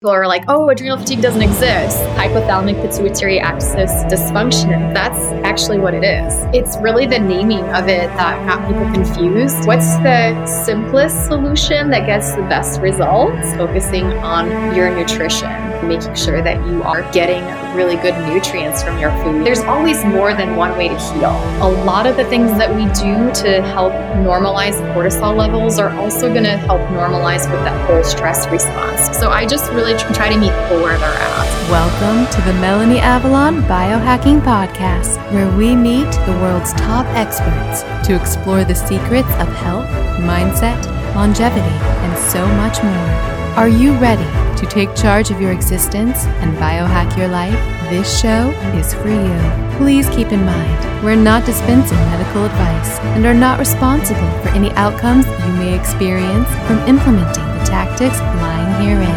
People are like, oh, adrenal fatigue doesn't exist. Hypothalamic pituitary axis dysfunction. That's actually what it is. It's really the naming of it that got people confused. What's the simplest solution that gets the best results? Focusing on your nutrition, making sure that you are getting really good nutrients from your food. There's always more than one way to heal. A lot of the things that we do to help normalize cortisol levels are also going to help normalize with that whole stress response. So I just really try to meet people where they're at. Welcome to the Melanie Avalon Biohacking Podcast, where we meet the world's top experts to explore the secrets of health, mindset, longevity, and so much more. Are you ready to take charge of your existence and biohack your life? This show is for you. Please keep in mind, we're not dispensing medical advice and are not responsible for any outcomes you may experience from implementing the tactics lying herein.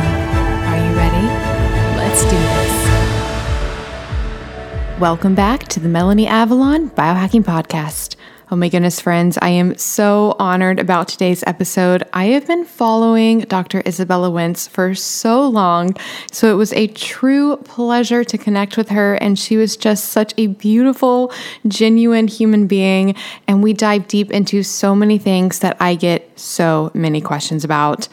Are you ready? Let's do this. Welcome back to the Melanie Avalon Biohacking Podcast. Oh my goodness, friends, I am so honored about today's episode. I have been following Dr. Izabella Wentz for so long, so it was a true pleasure to connect with her. And she was just such a beautiful, genuine human being. And we dive deep into so many things that I get so many questions about.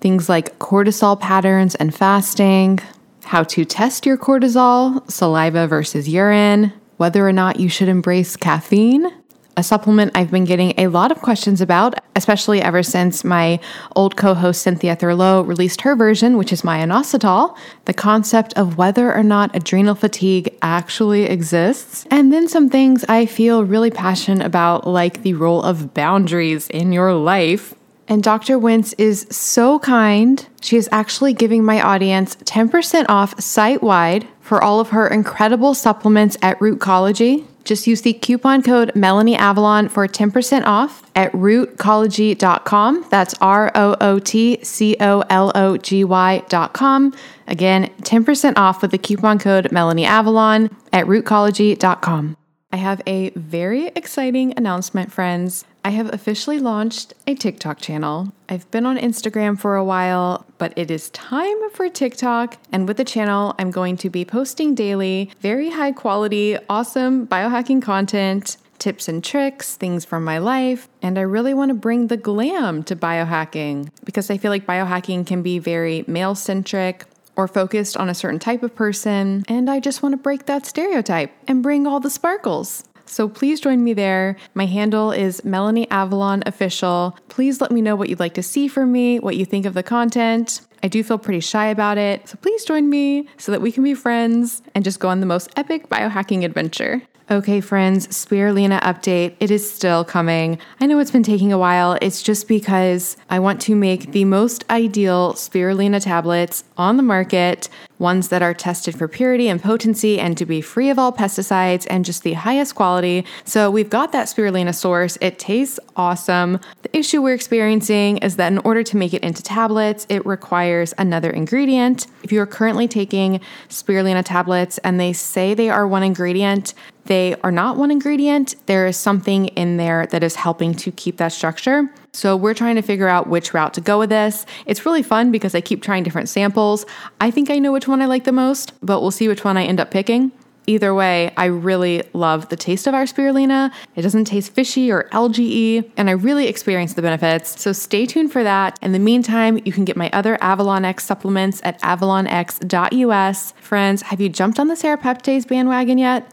Things like cortisol patterns and fasting, how to test your cortisol, saliva versus urine, whether or not you should embrace caffeine, a supplement I've been getting a lot of questions about, especially ever since my old co host Cynthia Thurlow released her version, which is my inositol, the concept of whether or not adrenal fatigue actually exists, and then some things I feel really passionate about, like the role of boundaries in your life and Dr. Wentz is so kind. She is actually giving my audience 10% off site wide for all of her incredible supplements at Rootcology. Just use the coupon code Melanie Avalon for 10% off at rootcology.com. That's R O O T C O L O G Y.com. Again, 10% off with the coupon code Melanie Avalon at rootcology.com. I have a very exciting announcement, friends. I have officially launched a TikTok channel. I've been on Instagram for a while, but it is time for TikTok. And with the channel, I'm going to be posting daily very high quality, awesome biohacking content, tips and tricks, things from my life. And I really want to bring the glam to biohacking because I feel like biohacking can be very male centric or focused on a certain type of person. And I just want to break that stereotype and bring all the sparkles. So please join me there. My handle is Melanie Avalon Official. Please let me know what you'd like to see from me, what you think of the content. I do feel pretty shy about it, so please join me so that we can be friends and just go on the most epic biohacking adventure. Okay, friends, Spirulina update. It is still coming. I know it's been taking a while. It's just because I want to make the most ideal Spirulina tablets on the market, ones that are tested for purity and potency and to be free of all pesticides and just the highest quality. So we've got that Spirulina source. It tastes awesome. The issue we're experiencing is that in order to make it into tablets, it requires another ingredient. If you are currently taking Spirulina tablets and they say they are one ingredient, they are not one ingredient. There is something in there that is helping to keep that structure. So we're trying to figure out which route to go with this. It's really fun because I keep trying different samples. I think I know which one I like the most, but we'll see which one I end up picking. Either way, I really love the taste of our spirulina. It doesn't taste fishy or algae and I really experience the benefits. So stay tuned for that. In the meantime, you can get my other Avalon X supplements at avalonx.us. Friends, have you jumped on the serapeptase bandwagon yet?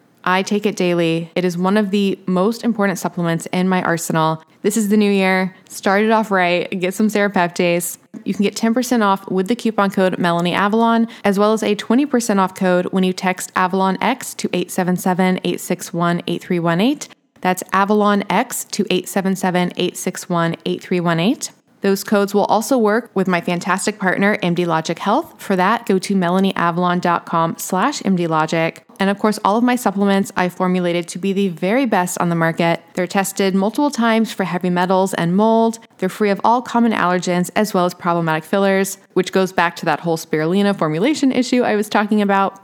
I take it daily. It is one of the most important supplements in my arsenal. This is the new year. Start it off right. Get some serapeptase. You can get 10% off with the coupon code Melanie Avalon, as well as a 20% off code when you text Avalon X to 877 861 8318. That's Avalon X to 877 861 8318. Those codes will also work with my fantastic partner, MD Logic Health. For that, go to melanieavalon.com slash mdlogic. And of course, all of my supplements I formulated to be the very best on the market. They're tested multiple times for heavy metals and mold. They're free of all common allergens as well as problematic fillers, which goes back to that whole spirulina formulation issue I was talking about.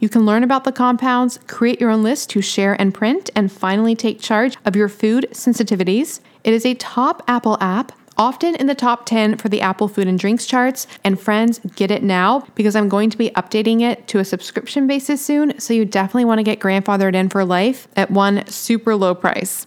You can learn about the compounds, create your own list to share and print, and finally take charge of your food sensitivities. It is a top Apple app often in the top 10 for the Apple Food and Drinks charts. And friends, get it now because I'm going to be updating it to a subscription basis soon. So you definitely want to get grandfathered in for life at one super low price.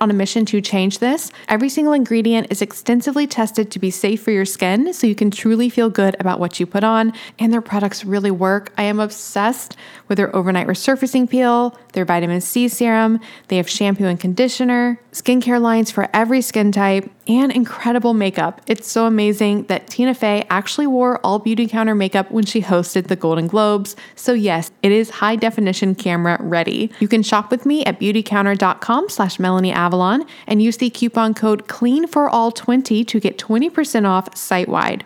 on a mission to change this. Every single ingredient is extensively tested to be safe for your skin, so you can truly feel good about what you put on, and their products really work. I am obsessed with their overnight resurfacing peel, their vitamin C serum, they have shampoo and conditioner, skincare lines for every skin type, and incredible makeup. It's so amazing that Tina Fey actually wore all Beautycounter makeup when she hosted the Golden Globes. So yes, it is high definition camera ready. You can shop with me at beautycounter.com slash Melanie Avalon and use the coupon code CLEAN for all 20 to get 20% off site wide.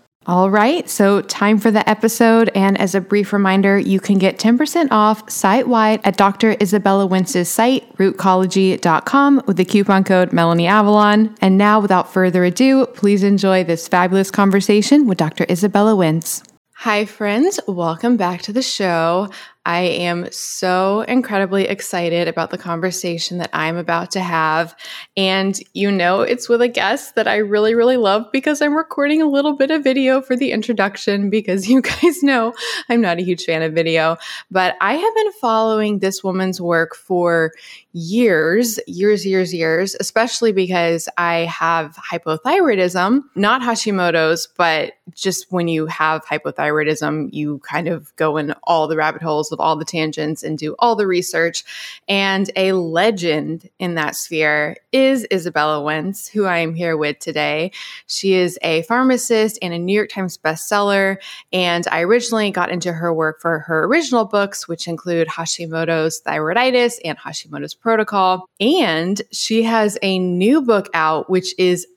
All right, so time for the episode. And as a brief reminder, you can get 10% off site wide at Dr. Izabella Wentz's site, rootcology.com, with the coupon code Melanie Avalon. And now, without further ado, please enjoy this fabulous conversation with Dr. Izabella Wentz. Hi, friends. Welcome back to the show. I am so incredibly excited about the conversation that I'm about to have. And you know, it's with a guest that I really, really love because I'm recording a little bit of video for the introduction because you guys know I'm not a huge fan of video. But I have been following this woman's work for years, years, years, years, especially because I have hypothyroidism, not Hashimoto's, but just when you have hypothyroidism, you kind of go in all the rabbit holes of all the tangents and do all the research. And a legend in that sphere is Izabella Wentz, who I am here with today. She is a pharmacist and a New York Times bestseller. And I originally got into her work for her original books, which include Hashimoto's thyroiditis and Hashimoto's protocol. And she has a new book out, which is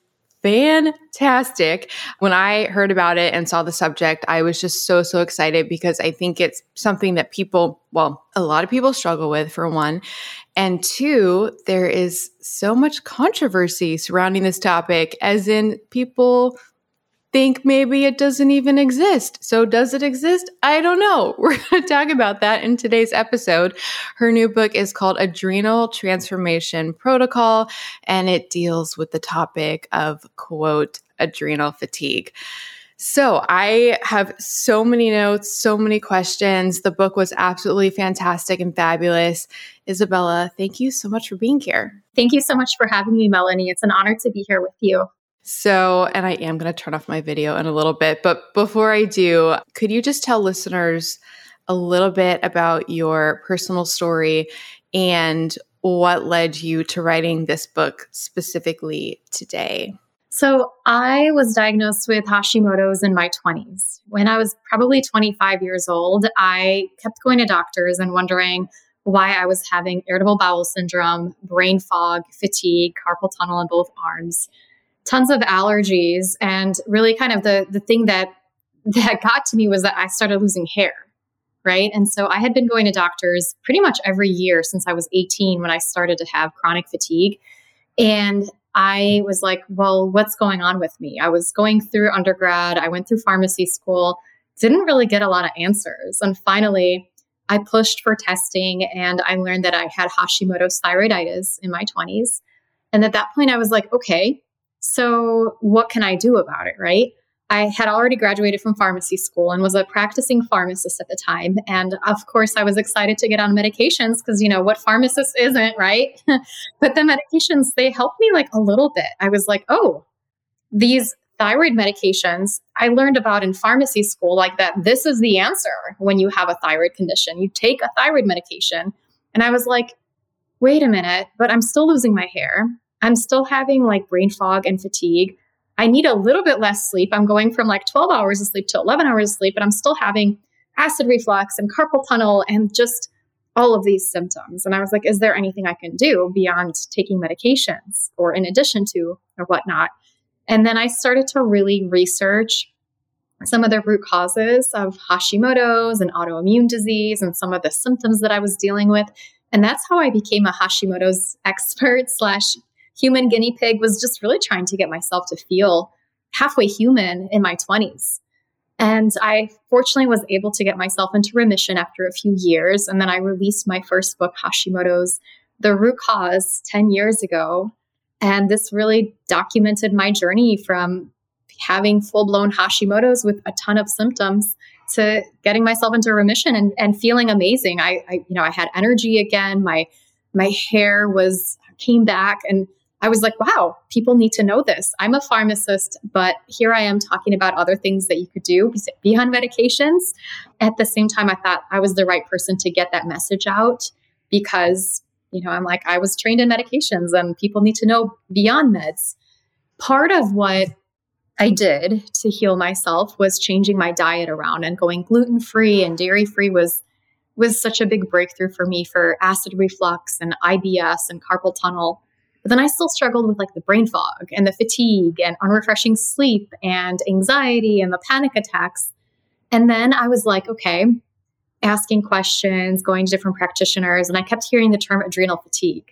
fantastic. When I heard about it and saw the subject, I was just so, so excited because I think it's something that people, well, a lot of people struggle with, for one. And two, there is so much controversy surrounding this topic, as in people think maybe it doesn't even exist. So, does it exist? I don't know. We're going to talk about that in today's episode. Her new book is called Adrenal Transformation Protocol, and it deals with the topic of, quote, adrenal fatigue. So, I have so many notes, so many questions. The book was absolutely fantastic and fabulous. Izabella, thank you so much for being here. Thank you so much for having me, Melanie. It's an honor to be here with you. So, and I am going to turn off my video in a little bit, but before I do, could you just tell listeners a little bit about your personal story and what led you to writing this book specifically today? So, I was diagnosed with Hashimoto's in my 20s. When I was probably 25 years old, I kept going to doctors and wondering why I was having irritable bowel syndrome, brain fog, fatigue, carpal tunnel in both arms tons of allergies and really kind of the the thing that that got to me was that I started losing hair right? And so I had been going to doctors pretty much every year since I was 18 when I started to have chronic fatigue. And I was like well what's going on with me? I was going through undergrad I went through pharmacy school didn't really get a lot of answers. And finally I pushed for testing and I learned that I had Hashimoto's thyroiditis in my 20s and at that point I was like okay so, what can I do about it, right? I had already graduated from pharmacy school and was a practicing pharmacist at the time. And of course, I was excited to get on medications because, you know, what pharmacist isn't, right? but the medications, they helped me like a little bit. I was like, oh, these thyroid medications I learned about in pharmacy school, like that this is the answer when you have a thyroid condition. You take a thyroid medication. And I was like, wait a minute, but I'm still losing my hair. I'm still having like brain fog and fatigue. I need a little bit less sleep. I'm going from like 12 hours of sleep to 11 hours of sleep, but I'm still having acid reflux and carpal tunnel and just all of these symptoms. And I was like, is there anything I can do beyond taking medications or in addition to or whatnot? And then I started to really research some of the root causes of Hashimoto's and autoimmune disease and some of the symptoms that I was dealing with. And that's how I became a Hashimoto's expert slash human guinea pig was just really trying to get myself to feel halfway human in my 20s. And I fortunately was able to get myself into remission after a few years. And then I released my first book, Hashimoto's The Root Cause, 10 years ago. And this really documented my journey from having full blown Hashimoto's with a ton of symptoms to getting myself into remission and, and feeling amazing. I, I, you know, I had energy again. My, my hair was came back and I was like, wow, people need to know this. I'm a pharmacist, but here I am talking about other things that you could do beyond medications. At the same time, I thought I was the right person to get that message out because, you know, I'm like, I was trained in medications and people need to know beyond meds. Part of what I did to heal myself was changing my diet around and going gluten free and dairy free was was such a big breakthrough for me for acid reflux and IBS and carpal tunnel but then I still struggled with like the brain fog and the fatigue and unrefreshing sleep and anxiety and the panic attacks. And then I was like, okay, asking questions, going to different practitioners, and I kept hearing the term adrenal fatigue.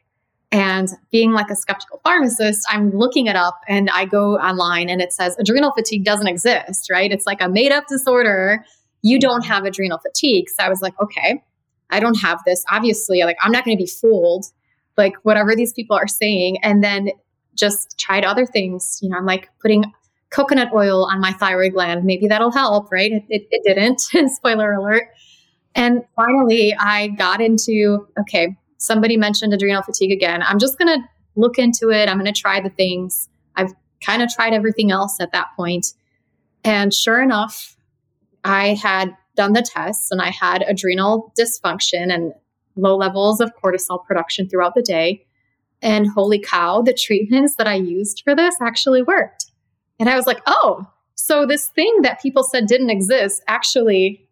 And being like a skeptical pharmacist, I'm looking it up and I go online and it says adrenal fatigue doesn't exist, right? It's like a made up disorder. You don't have adrenal fatigue. So I was like, okay, I don't have this. Obviously, like I'm not going to be fooled, like whatever these people are saying. And then just tried other things. You know, I'm like putting coconut oil on my thyroid gland. Maybe that'll help, right? It, it, it didn't. Spoiler alert. And finally, I got into okay, somebody mentioned adrenal fatigue again. I'm just going to look into it. I'm going to try the things. I've kind of tried everything else at that point. And sure enough, I had done the tests and I had adrenal dysfunction and low levels of cortisol production throughout the day. And holy cow, the treatments that I used for this actually worked. And I was like, oh, so this thing that people said didn't exist actually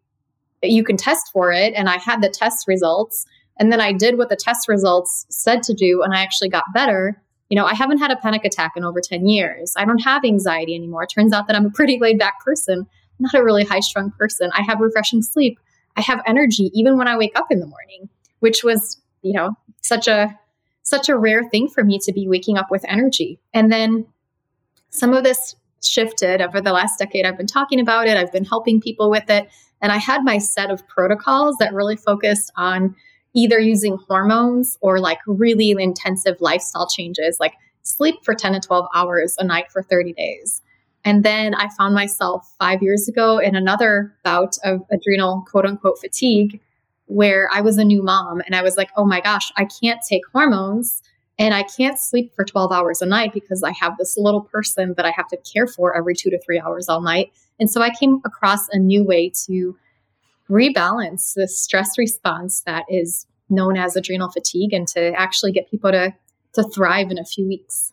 you can test for it. And i had the test results. And then i did what the test results said to do and i actually got better. You know i haven't had a panic attack in over 10 years. I don't have anxiety anymore. It turns out that i'm a pretty laid back person not a really high strung person. I have refreshing sleep. I have energy even when i wake up in the morning which was you know such a such a rare thing for me to be waking up with energy and then some of this shifted over the last decade. I've been talking about it, I've been helping people with it. And I had my set of protocols that really focused on either using hormones or like really intensive lifestyle changes, like sleep for 10 to 12 hours a night for 30 days. And then I found myself five years ago in another bout of adrenal quote unquote fatigue where I was a new mom and I was like, oh my gosh, I can't take hormones and I can't sleep for 12 hours a night because I have this little person that I have to care for every two to three hours all night. And so I came across a new way to rebalance the stress response that is known as adrenal fatigue and to actually get people to, to thrive in a few weeks.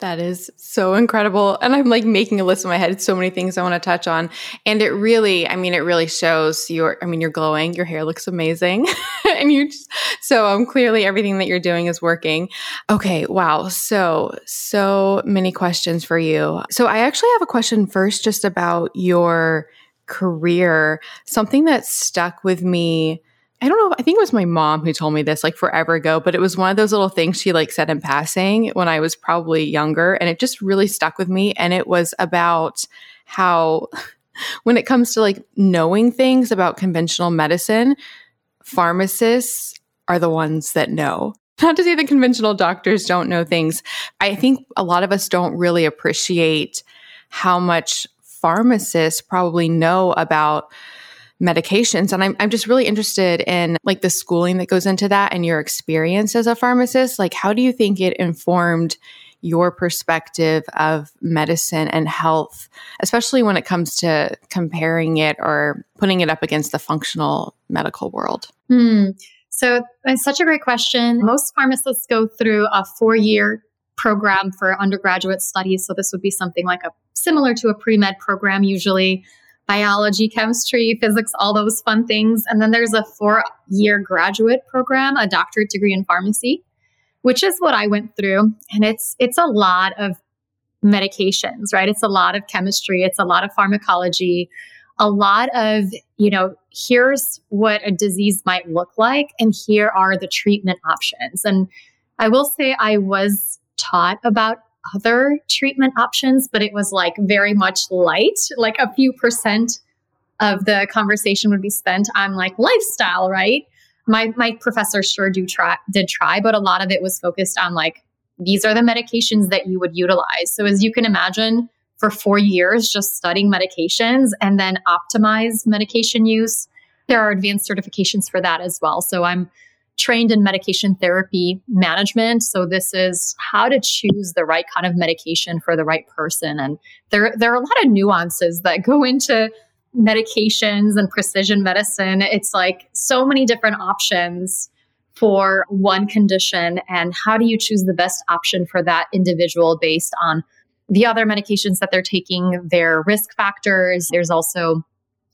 That is so incredible. And I'm like making a list in my head. So many things I want to touch on. And it really, I mean, it really shows your, I mean, you're glowing, your hair looks amazing. and you just, so um, clearly everything that you're doing is working. Okay. Wow. So, so many questions for you. So I actually have a question first just about your career. Something that stuck with me I don't know. I think it was my mom who told me this like forever ago, but it was one of those little things she like said in passing when I was probably younger. And it just really stuck with me. And it was about how, when it comes to like knowing things about conventional medicine, pharmacists are the ones that know. Not to say the conventional doctors don't know things. I think a lot of us don't really appreciate how much pharmacists probably know about medications. And I'm, I'm just really interested in like the schooling that goes into that and your experience as a pharmacist. Like, how do you think it informed your perspective of medicine and health, especially when it comes to comparing it or putting it up against the functional medical world? Hmm. So it's such a great question. Most pharmacists go through a four year program for undergraduate studies. So this would be something like a similar to a pre med program usually biology, chemistry, physics, all those fun things. And then there's a four year graduate program, a doctorate degree in pharmacy, which is what I went through. And it's it's a lot of medications, right? It's a lot of chemistry, it's a lot of pharmacology, a lot of, you know, here's what a disease might look like and here are the treatment options. And I will say I was taught about other treatment options, but it was like very much light, like a few percent of the conversation would be spent on like lifestyle, right? My my professor sure do try did try, but a lot of it was focused on like these are the medications that you would utilize. So as you can imagine, for 4 years just studying medications and then optimize medication use, there are advanced certifications for that as well. So I'm trained in medication therapy management. So this is how to choose the right kind of medication for the right person. And there, there are a lot of nuances that go into medications and precision medicine. It's like so many different options for one condition. And how do you choose the best option for that individual based on the other medications that they're taking, their risk factors? There's also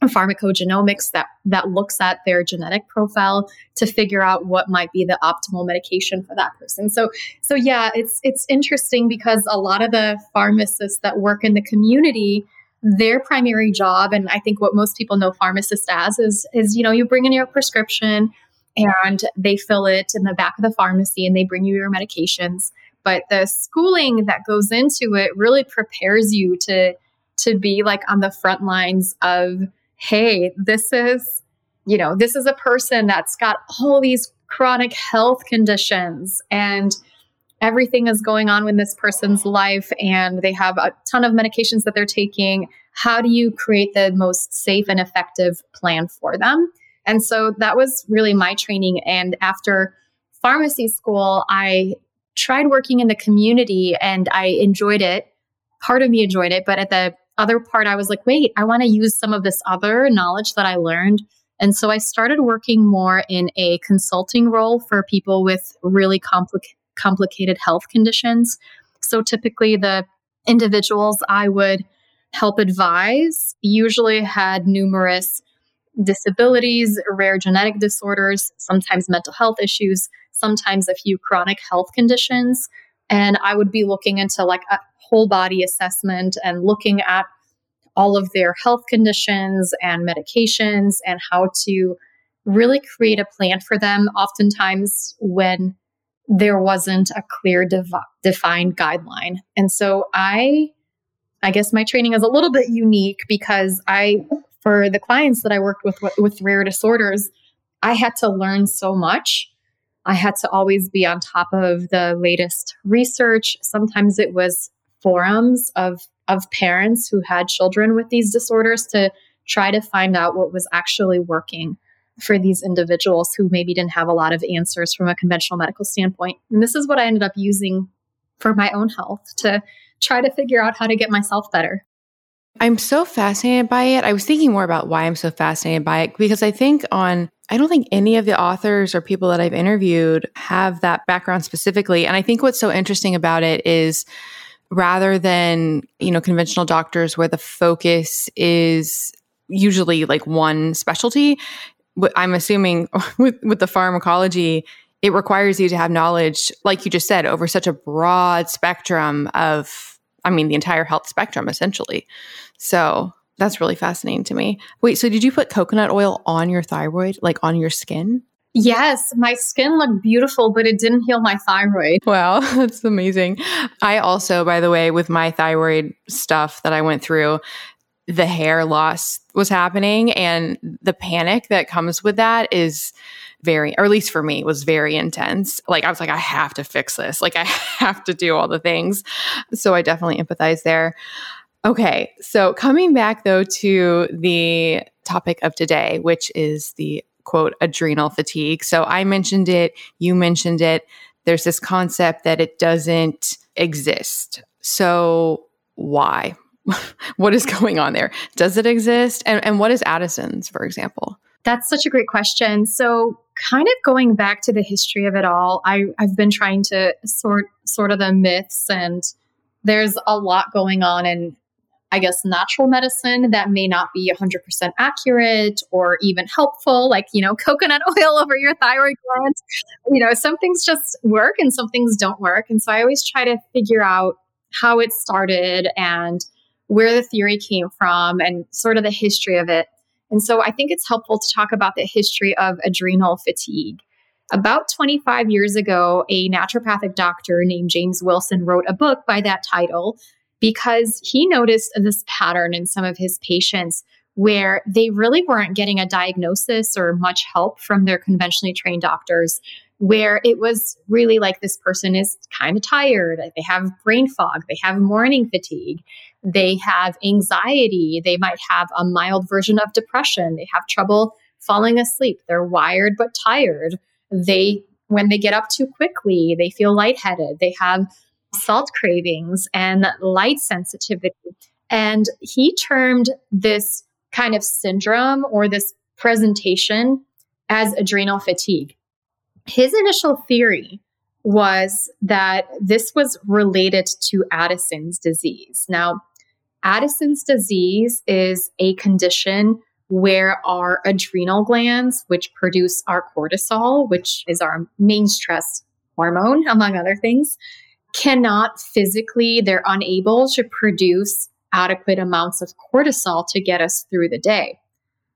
pharmacogenomics that that looks at their genetic profile to figure out what might be the optimal medication for that person. So so yeah, it's it's interesting because a lot of the pharmacists that work in the community their primary job and I think what most people know pharmacists as is is you know you bring in your prescription and they fill it in the back of the pharmacy and they bring you your medications but the schooling that goes into it really prepares you to to be like on the front lines of hey, this is you know, this is a person that's got all these chronic health conditions and everything is going on in this person's life and they have a ton of medications that they're taking. How do you create the most safe and effective plan for them? And so that was really my training. And after pharmacy school, I tried working in the community and I enjoyed it. Part of me enjoyed it, but at the other part, I was like, wait, I want to use some of this other knowledge that I learned. And so I started working more in a consulting role for people with really complicated complicated health conditions. So typically, the individuals I would help advise usually had numerous disabilities, rare genetic disorders, sometimes mental health issues, sometimes a few chronic health conditions. And I would be looking into like a whole body assessment and looking at all of their health conditions and medications and how to really create a plan for them. Oftentimes, when there wasn't a clear defined guideline. And so I I guess my training is a little bit unique because I for the clients that I worked with with rare disorders, I had to learn so much. I had to always be on top of the latest research. Sometimes it was forums of of parents who had children with these disorders to try to find out what was actually working for these individuals who maybe didn't have a lot of answers from a conventional medical standpoint. And this is what I ended up using for my own health to try to figure out how to get myself better. I'm so fascinated by it. I was thinking more about why I'm so fascinated by it because I think on I don't think any of the authors or people that I've interviewed have that background specifically. And I think what's so interesting about it is rather than, you know, conventional doctors where the focus is usually like one specialty, I'm assuming with, with the pharmacology, it requires you to have knowledge, like you just said, over such a broad spectrum of, I mean, the entire health spectrum essentially. So that's really fascinating to me. Wait, so did you put coconut oil on your thyroid, like on your skin? Yes, my skin looked beautiful, but it didn't heal my thyroid. Wow, that's amazing. I also, by the way, with my thyroid stuff that I went through, the hair loss was happening and the panic that comes with that is very or at least for me was very intense like i was like i have to fix this like i have to do all the things so i definitely empathize there okay so coming back though to the topic of today which is the quote adrenal fatigue so i mentioned it you mentioned it there's this concept that it doesn't exist so why what is going on there? Does it exist? And, and what is Addison's, for example? That's such a great question. So, kind of going back to the history of it all, I, I've been trying to sort sort of the myths, and there's a lot going on in, I guess, natural medicine that may not be 100% accurate or even helpful, like, you know, coconut oil over your thyroid gland. You know, some things just work and some things don't work. And so I always try to figure out how it started and where the theory came from and sort of the history of it. And so I think it's helpful to talk about the history of adrenal fatigue. About 25 years ago, a naturopathic doctor named James Wilson wrote a book by that title because he noticed this pattern in some of his patients where they really weren't getting a diagnosis or much help from their conventionally trained doctors where it was really like this person is kind of tired. They have brain fog, they have morning fatigue, they have anxiety, they might have a mild version of depression, they have trouble falling asleep, they're wired but tired. They, when they get up too quickly, they feel lightheaded, they have salt cravings and light sensitivity. And he termed this kind of syndrome or this presentation as adrenal fatigue his initial theory was that this was related to Addison's disease. Now, Addison's disease is a condition where our adrenal glands, which produce our cortisol, which is our main stress hormone, among other things, cannot physically, they're unable to produce adequate amounts of cortisol to get us through the day.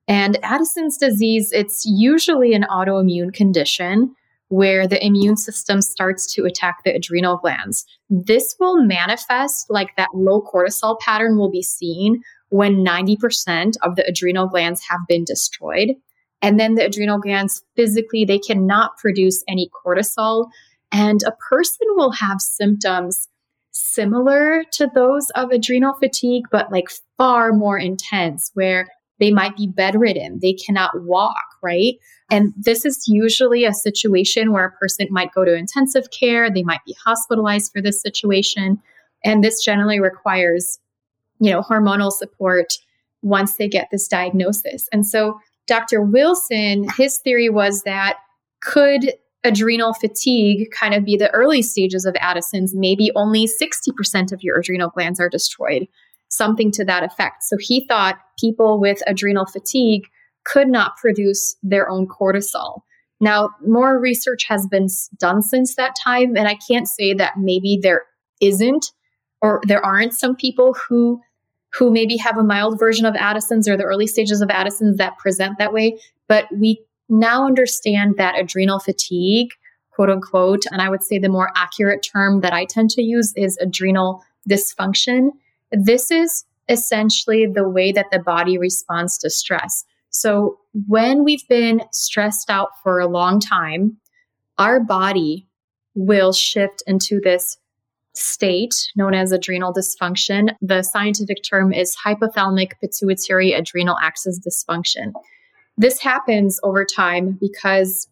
And Addison's disease, it's usually an autoimmune condition where the immune system starts to attack the adrenal glands. This will manifest like that low cortisol pattern will be seen when 90% of the adrenal glands have been destroyed. And then the adrenal glands physically, they cannot produce any cortisol. And a person will have symptoms similar to those of adrenal fatigue, but like far more intense, where they might be bedridden, they cannot walk, right? And this is usually a situation where a person might go to intensive care, they might be hospitalized for this situation. And this generally requires, you know, hormonal support once they get this diagnosis. And so Dr. Wilson, his theory was that could adrenal fatigue kind of be the early stages of Addison's? Maybe only 60% of your adrenal glands are destroyed, something to that effect. So he thought people with adrenal fatigue could not produce their own cortisol. Now, more research has been done since that time, and I can't say that maybe there isn't or there aren't some people who who maybe have a mild version of Addison's or the early stages of Addison's that present that way, but we now understand that adrenal fatigue, quote unquote, and I would say the more accurate term that I tend to use is adrenal dysfunction. This is essentially the way that the body responds to stress. So, when we've been stressed out for a long time, our body will shift into this state known as adrenal dysfunction. The scientific term is hypothalamic pituitary adrenal axis dysfunction. This happens over time because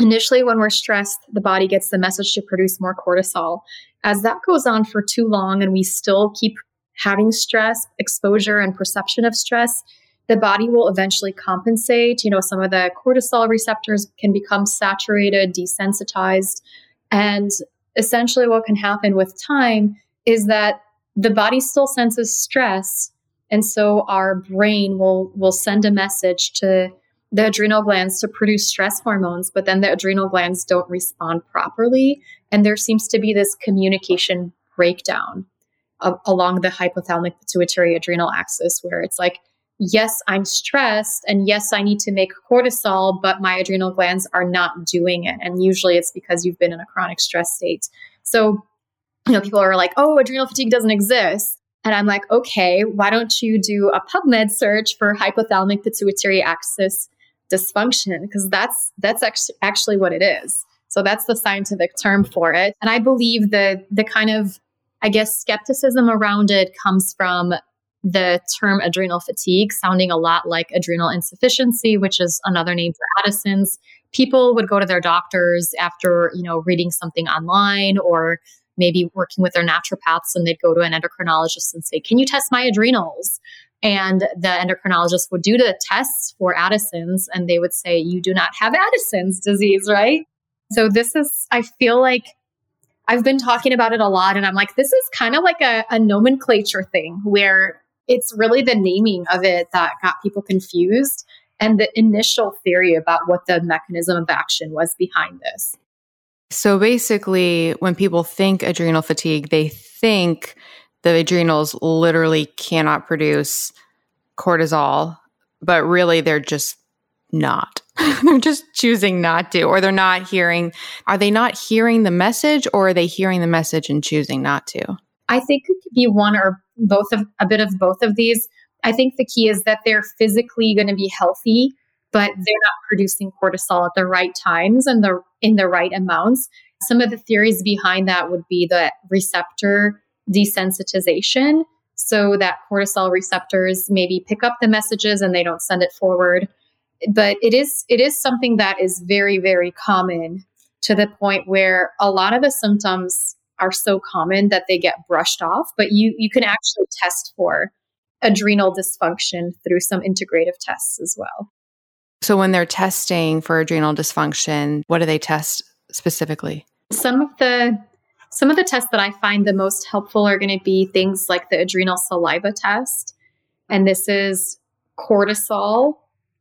initially, when we're stressed, the body gets the message to produce more cortisol. As that goes on for too long and we still keep having stress, exposure, and perception of stress, the body will eventually compensate. You know, some of the cortisol receptors can become saturated, desensitized. And essentially, what can happen with time is that the body still senses stress. And so our brain will, will send a message to the adrenal glands to produce stress hormones, but then the adrenal glands don't respond properly. And there seems to be this communication breakdown of, along the hypothalamic pituitary adrenal axis where it's like, yes, I'm stressed and yes, I need to make cortisol, but my adrenal glands are not doing it. And usually it's because you've been in a chronic stress state. So, you know, people are like, oh, adrenal fatigue doesn't exist. And I'm like, okay, why don't you do a PubMed search for hypothalamic pituitary axis dysfunction? Because that's that's actually actually what it is. So that's the scientific term for it. And I believe the the kind of I guess skepticism around it comes from the term adrenal fatigue sounding a lot like adrenal insufficiency, which is another name for Addison's. People would go to their doctors after, you know, reading something online or maybe working with their naturopaths and they'd go to an endocrinologist and say, Can you test my adrenals? And the endocrinologist would do the tests for Addison's and they would say, You do not have Addison's disease, right? So, this is, I feel like I've been talking about it a lot, and I'm like, this is kind of like a, a nomenclature thing where it's really the naming of it that got people confused and the initial theory about what the mechanism of action was behind this. So basically, when people think adrenal fatigue, they think the adrenals literally cannot produce cortisol, but really they're just not. they're just choosing not to, or they're not hearing. Are they not hearing the message, or are they hearing the message and choosing not to? I think it could be one or both of a bit of both of these. I think the key is that they're physically going to be healthy, but they're not producing cortisol at the right times and the in the right amounts. Some of the theories behind that would be the receptor desensitization, so that cortisol receptors maybe pick up the messages and they don't send it forward. But it is it is something that is very very common to the point where a lot of the symptoms are so common that they get brushed off, but you you can actually test for adrenal dysfunction through some integrative tests as well. So when they're testing for adrenal dysfunction, what do they test specifically? Some of the some of the tests that I find the most helpful are going to be things like the adrenal saliva test. And this is cortisol.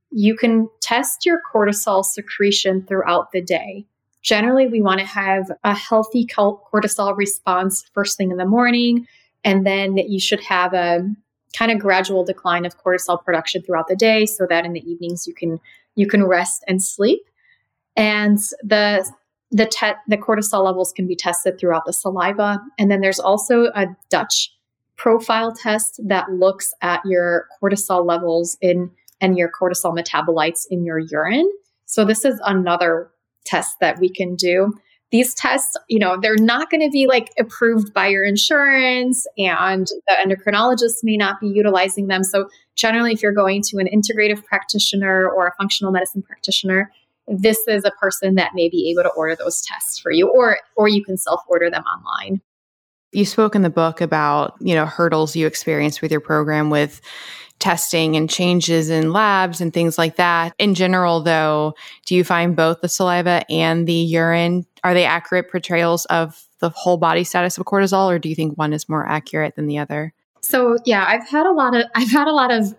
You can test your cortisol secretion throughout the day generally we want to have a healthy cortisol response first thing in the morning and then you should have a kind of gradual decline of cortisol production throughout the day so that in the evenings you can you can rest and sleep and the the te- the cortisol levels can be tested throughout the saliva and then there's also a dutch profile test that looks at your cortisol levels in and your cortisol metabolites in your urine. So this is another test that we can do. These tests, you know, they're not going to be like approved by your insurance and the endocrinologist may not be utilizing them. So generally if you're going to an integrative practitioner or a functional medicine practitioner, this is a person that may be able to order those tests for you or or you can self-order them online. You spoke in the book about, you know, hurdles you experienced with your program with testing and changes in labs and things like that. In general, though, do you find both the saliva and the urine are they accurate portrayals of the whole body status of cortisol, or do you think one is more accurate than the other? So yeah, I've had a lot of I've had a lot of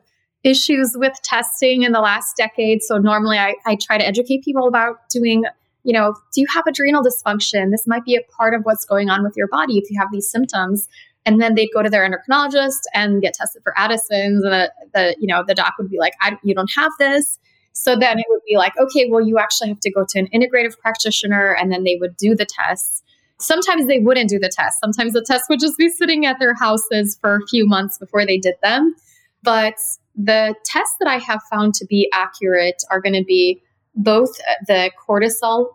issues with testing in the last decade. So normally I, I try to educate people about doing you know, do you have adrenal dysfunction? This might be a part of what's going on with your body if you have these symptoms and then they'd go to their endocrinologist and get tested for Addison's, and the, the you know the doc would be like, "You don't have this." So then it would be like, "Okay, well, you actually have to go to an integrative practitioner," and then they would do the tests. Sometimes they wouldn't do the test. Sometimes the test would just be sitting at their houses for a few months before they did them. But the tests that I have found to be accurate are going to be both uh, the cortisol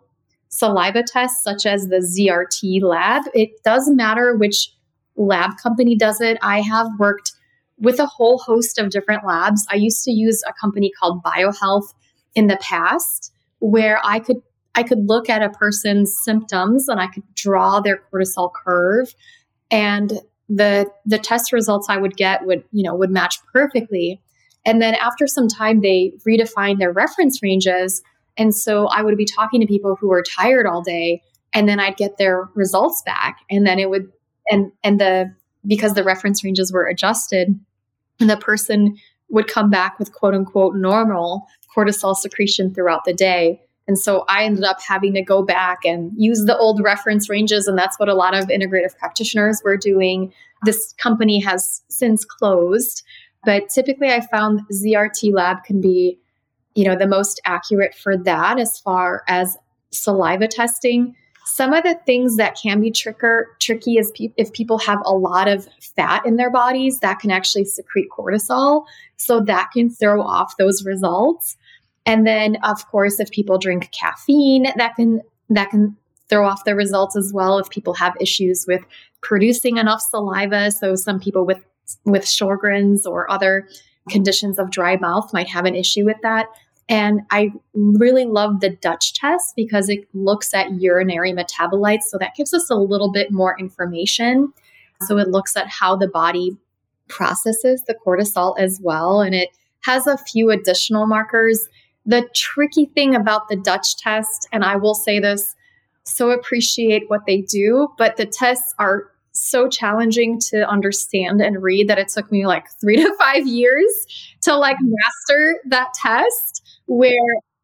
saliva tests, such as the ZRT lab. It doesn't matter which lab company does it. I have worked with a whole host of different labs. I used to use a company called BioHealth in the past where I could I could look at a person's symptoms and I could draw their cortisol curve and the the test results I would get would, you know, would match perfectly. And then after some time they redefined their reference ranges and so I would be talking to people who were tired all day and then I'd get their results back and then it would and and the because the reference ranges were adjusted and the person would come back with quote unquote normal cortisol secretion throughout the day and so I ended up having to go back and use the old reference ranges. And that's what a lot of integrative practitioners were doing. This company has since closed. But typically, I found ZRT Lab can be, you know, the most accurate for that as far as saliva testing. Some of the things that can be tricker, tricky is pe- if people have a lot of fat in their bodies, that can actually secrete cortisol. So that can throw off those results. And then, of course, if people drink caffeine, that can that can throw off the results as well. If people have issues with producing enough saliva, so some people with with Sjogren's or other conditions of dry mouth might have an issue with that. And I really love the Dutch test because it looks at urinary metabolites. So that gives us a little bit more information. So it looks at how the body processes the cortisol as well. And it has a few additional markers. The tricky thing about the Dutch test, and I will say this, so appreciate what they do, but the tests are so challenging to understand and read that it took me like three to five years to like master that test where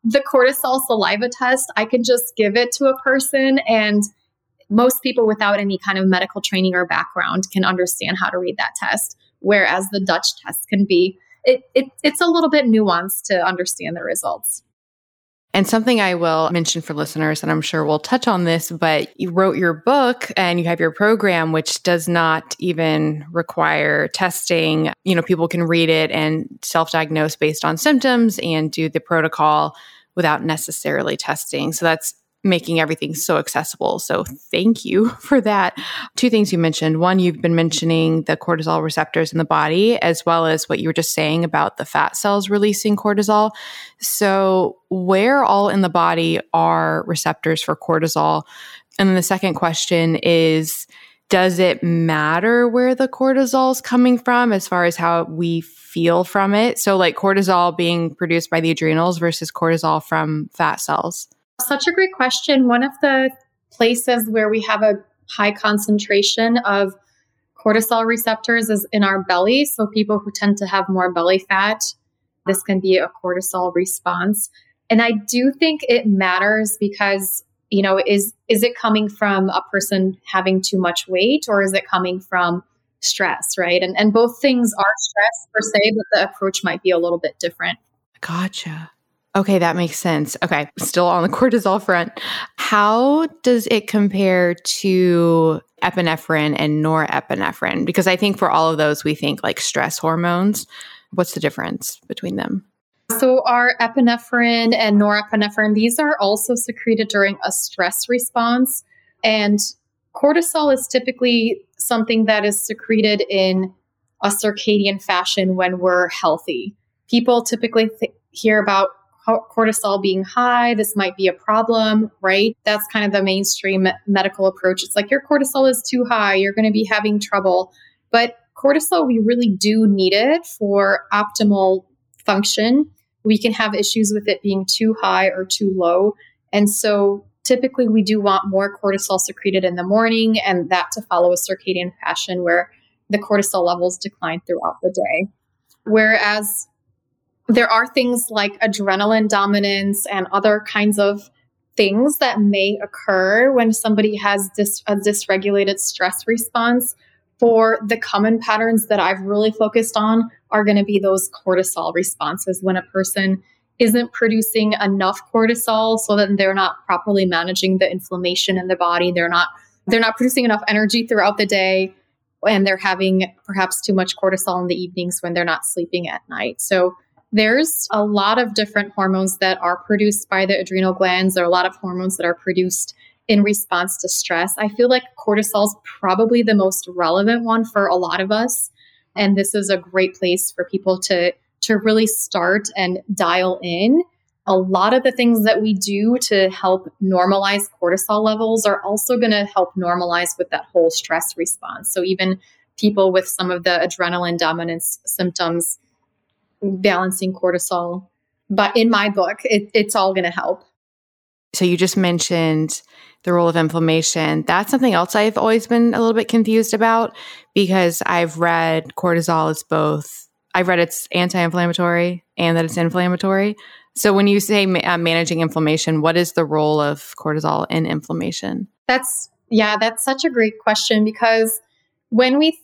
the cortisol saliva test, I can just give it to a person and most people without any kind of medical training or background can understand how to read that test. Whereas the Dutch test can be, it, it it's a little bit nuanced to understand the results. And something I will mention for listeners, and I'm sure we'll touch on this, but you wrote your book and you have your program, which does not even require testing. You know, people can read it and self diagnose based on symptoms and do the protocol without necessarily testing. So that's making everything so accessible. So thank you for that. Two things you mentioned. One, you've been mentioning the cortisol receptors in the body, as well as what you were just saying about the fat cells releasing cortisol. So, where all in the body are receptors for cortisol? And then the second question is, does it matter where the cortisol is coming from as far as how we feel from it? So, like cortisol being produced by the adrenals versus cortisol from fat cells? Such a great question. One of the places where we have a high concentration of cortisol receptors is in our belly. So, people who tend to have more belly fat, this can be a cortisol response. And I do think it matters because, you know, is is it coming from a person having too much weight or is it coming from stress, right? And and both things are stress per se, but the approach might be a little bit different. Gotcha. Okay, that makes sense. Okay, still on the cortisol front. How does it compare to epinephrine and norepinephrine? Because I think for all of those, we think like stress hormones. What's the difference between them? So, our epinephrine and norepinephrine, these are also secreted during a stress response. And cortisol is typically something that is secreted in a circadian fashion when we're healthy. People typically th- hear about cortisol being high, this might be a problem, right? That's kind of the mainstream medical approach. It's like your cortisol is too high, you're going to be having trouble. But cortisol, we really do need it for optimal function. We can have issues with it being too high or too low. And so typically we do want more cortisol secreted in the morning and that to follow a circadian fashion where the cortisol levels decline throughout the day. Whereas there are things like adrenaline dominance and other kinds of things that may occur when somebody has a dysregulated stress response. For the common patterns that I've really focused on are going to be those cortisol responses when a person isn't producing enough cortisol so that they're not properly managing the inflammation in the body they're not they're not producing enough energy throughout the day and they're having perhaps too much cortisol in the evenings when they're not sleeping at night so there's a lot of different hormones that are produced by the adrenal glands. There are a lot of hormones that are produced in response to stress. I feel like cortisol is probably the most relevant one for a lot of us. And this is a great place for people to, to really start and dial in. A lot of the things that we do to help normalize cortisol levels are also going to help normalize with that whole stress response. So, even people with some of the adrenaline dominance symptoms balancing cortisol. But in my book, it, it's all going to help. So you just mentioned the role of inflammation. That's something else I've always been a little bit confused about because I've read cortisol is both, I've read it's anti inflammatory and that it's inflammatory. So when you say uh, managing inflammation, what is the role of cortisol in inflammation? That's, yeah, that's such a great question because when we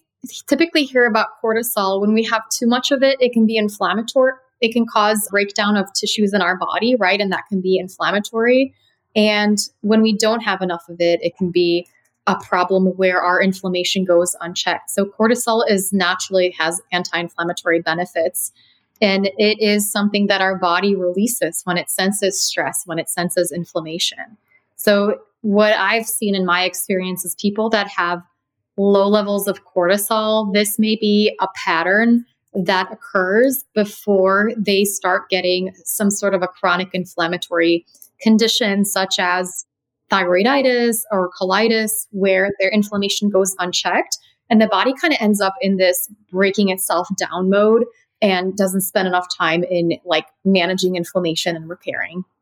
typically hear about cortisol. When we have too much of it it can be inflammatory. It can cause breakdown of tissues in our body right? And that can be inflammatory. And when we don't have enough of it it can be a problem where our inflammation goes unchecked. So cortisol is naturally has anti-inflammatory benefits. And it is something that our body releases when it senses stress when it senses inflammation. So what i've seen in my experience is people that have low levels of cortisol, this may be a pattern that occurs before they start getting some sort of a chronic inflammatory condition, such as thyroiditis or colitis, where their inflammation goes unchecked. And the body kind of ends up in this breaking itself down mode and doesn't spend enough time in like managing inflammation and repairing.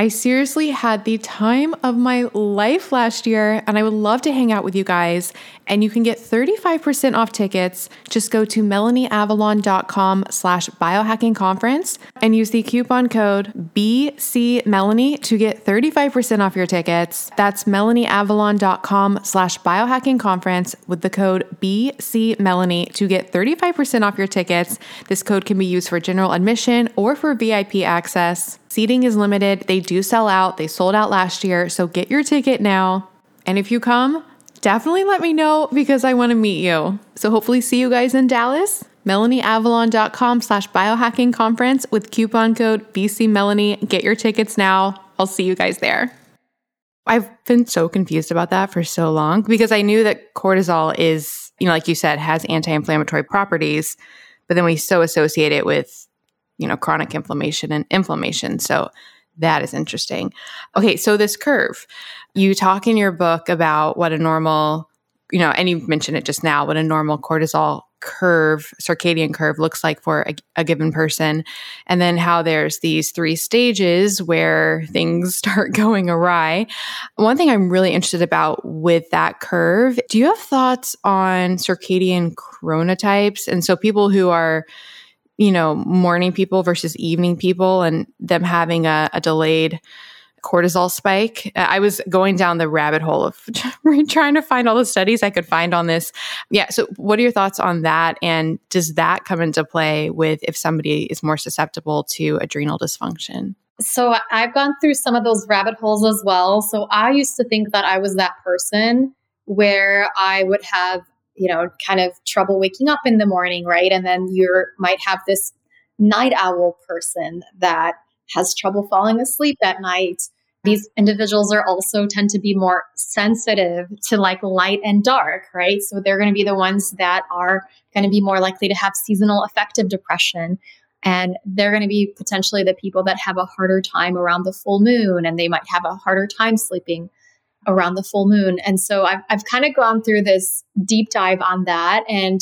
I seriously had the time of my life last year, and I would love to hang out with you guys. And you can get 35% off tickets. Just go to melanieavalon.com slash biohacking conference and use the coupon code BCMelanie to get 35% off your tickets. That's melanieavalon.com slash biohacking conference with the code BCMelanie to get 35% off your tickets. This code can be used for general admission or for VIP access. Seating is limited. They do sell out. They sold out last year. So get your ticket now. And if you come, definitely let me know because I want to meet you. So hopefully see you guys in Dallas. melanieavalon.com slash biohacking conference with coupon code BCMelanie. Get your tickets now. I'll see you guys there. I've been so confused about that for so long because I knew that cortisol is, you know, like you said, has anti inflammatory properties, but then we so associate it with, you know, chronic inflammation and inflammation. So that is interesting. Okay, so this curve, you talk in your book about what a normal, you know, and you mentioned it just now, what a normal cortisol curve, circadian curve looks like for a, a, given person. And then how there's these three stages where things start going awry. One thing I'm really interested about with that curve, do you have thoughts on circadian chronotypes? And so people who are, you know, morning people versus evening people and them having a, a delayed cortisol spike. I was going down the rabbit hole of trying to find all the studies I could find on this. Yeah. So, what are your thoughts on that? And does that come into play with if somebody is more susceptible to adrenal dysfunction? So, I've gone through some of those rabbit holes as well. So, I used to think that I was that person where I would have, you know, kind of trouble waking up in the morning, right? And then you might have this night owl person that has trouble falling asleep at night. These individuals are also tend to be more sensitive to like light and dark, right? So they're going to be the ones that are going to be more likely to have seasonal affective depression. And they're going to be potentially the people that have a harder time around the full moon and they might have a harder time sleeping around the full moon. And so I've, I've kind of gone through this deep dive on that. And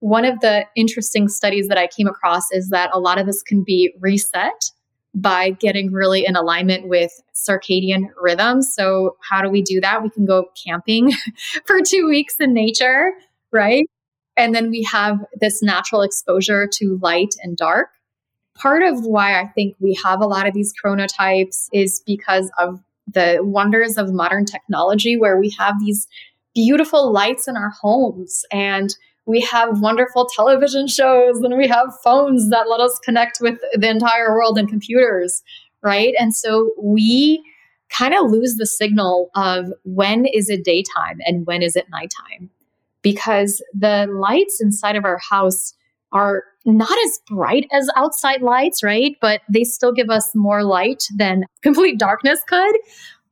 one of the interesting studies that I came across is that a lot of this can be reset by getting really in alignment with circadian rhythms. So, how do we do that? We can go camping for two weeks in nature, right? And then we have this natural exposure to light and dark. Part of why I think we have a lot of these chronotypes is because of the wonders of modern technology, where we have these beautiful lights in our homes and we have wonderful television shows and we have phones that let us connect with the entire world and computers, right? And so we kind of lose the signal of when is it daytime and when is it nighttime because the lights inside of our house are not as bright as outside lights, right? But they still give us more light than complete darkness could.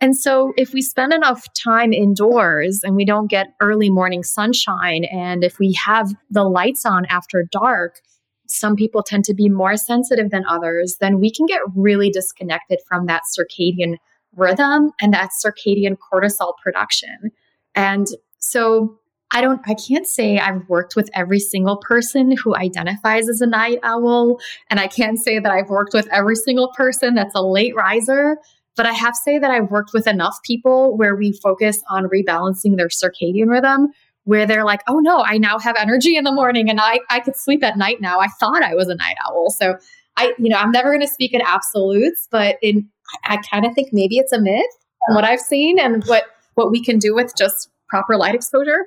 And so, if we spend enough time indoors and we don't get early morning sunshine, and if we have the lights on after dark, some people tend to be more sensitive than others, then we can get really disconnected from that circadian rhythm and that circadian cortisol production. And so, I don't, I can't say I've worked with every single person who identifies as a night owl. And I can't say that I've worked with every single person that's a late riser. But I have to say that I've worked with enough people where we focus on rebalancing their circadian rhythm where they're like, oh no, I now have energy in the morning and I, I could sleep at night now. I thought I was a night owl. So I, you know, I'm never going to speak in absolutes, but in, I kind of think maybe it's a myth from what I've seen and what, what we can do with just proper light exposure.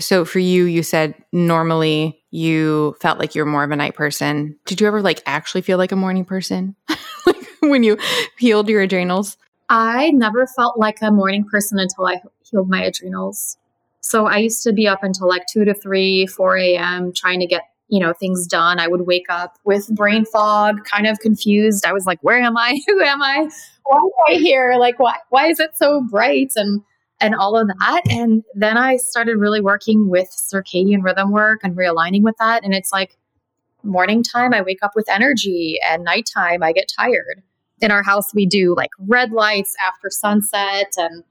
So for you, you said normally you felt like you're more of a night person. Did you ever like actually feel like a morning person? like when you healed your adrenals? I never felt like a morning person until I healed my adrenals. So I used to be up until like 2 to 3, 4 a.m. trying to get, you know, things done. I would wake up with brain fog, kind of confused. I was like, where am I? Who am I? Why am I here? Like, why, why is it so bright? And and all of that. And then I started really working with circadian rhythm work and realigning with that. And it's like morning time, I wake up with energy, and nighttime, I get tired in our house we do like red lights after sunset and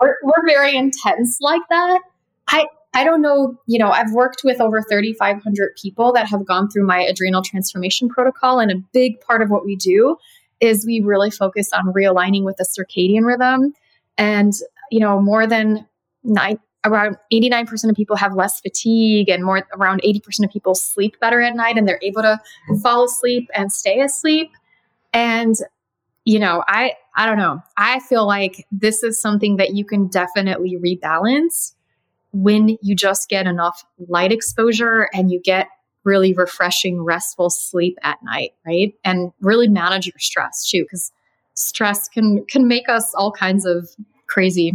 we're, we're very intense like that i i don't know you know i've worked with over 3500 people that have gone through my adrenal transformation protocol and a big part of what we do is we really focus on realigning with the circadian rhythm and you know more than nine around 89% of people have less fatigue and more around 80% of people sleep better at night and they're able to fall asleep and stay asleep and you know, I I don't know. I feel like this is something that you can definitely rebalance when you just get enough light exposure and you get really refreshing restful sleep at night, right? And really manage your stress too cuz stress can can make us all kinds of crazy.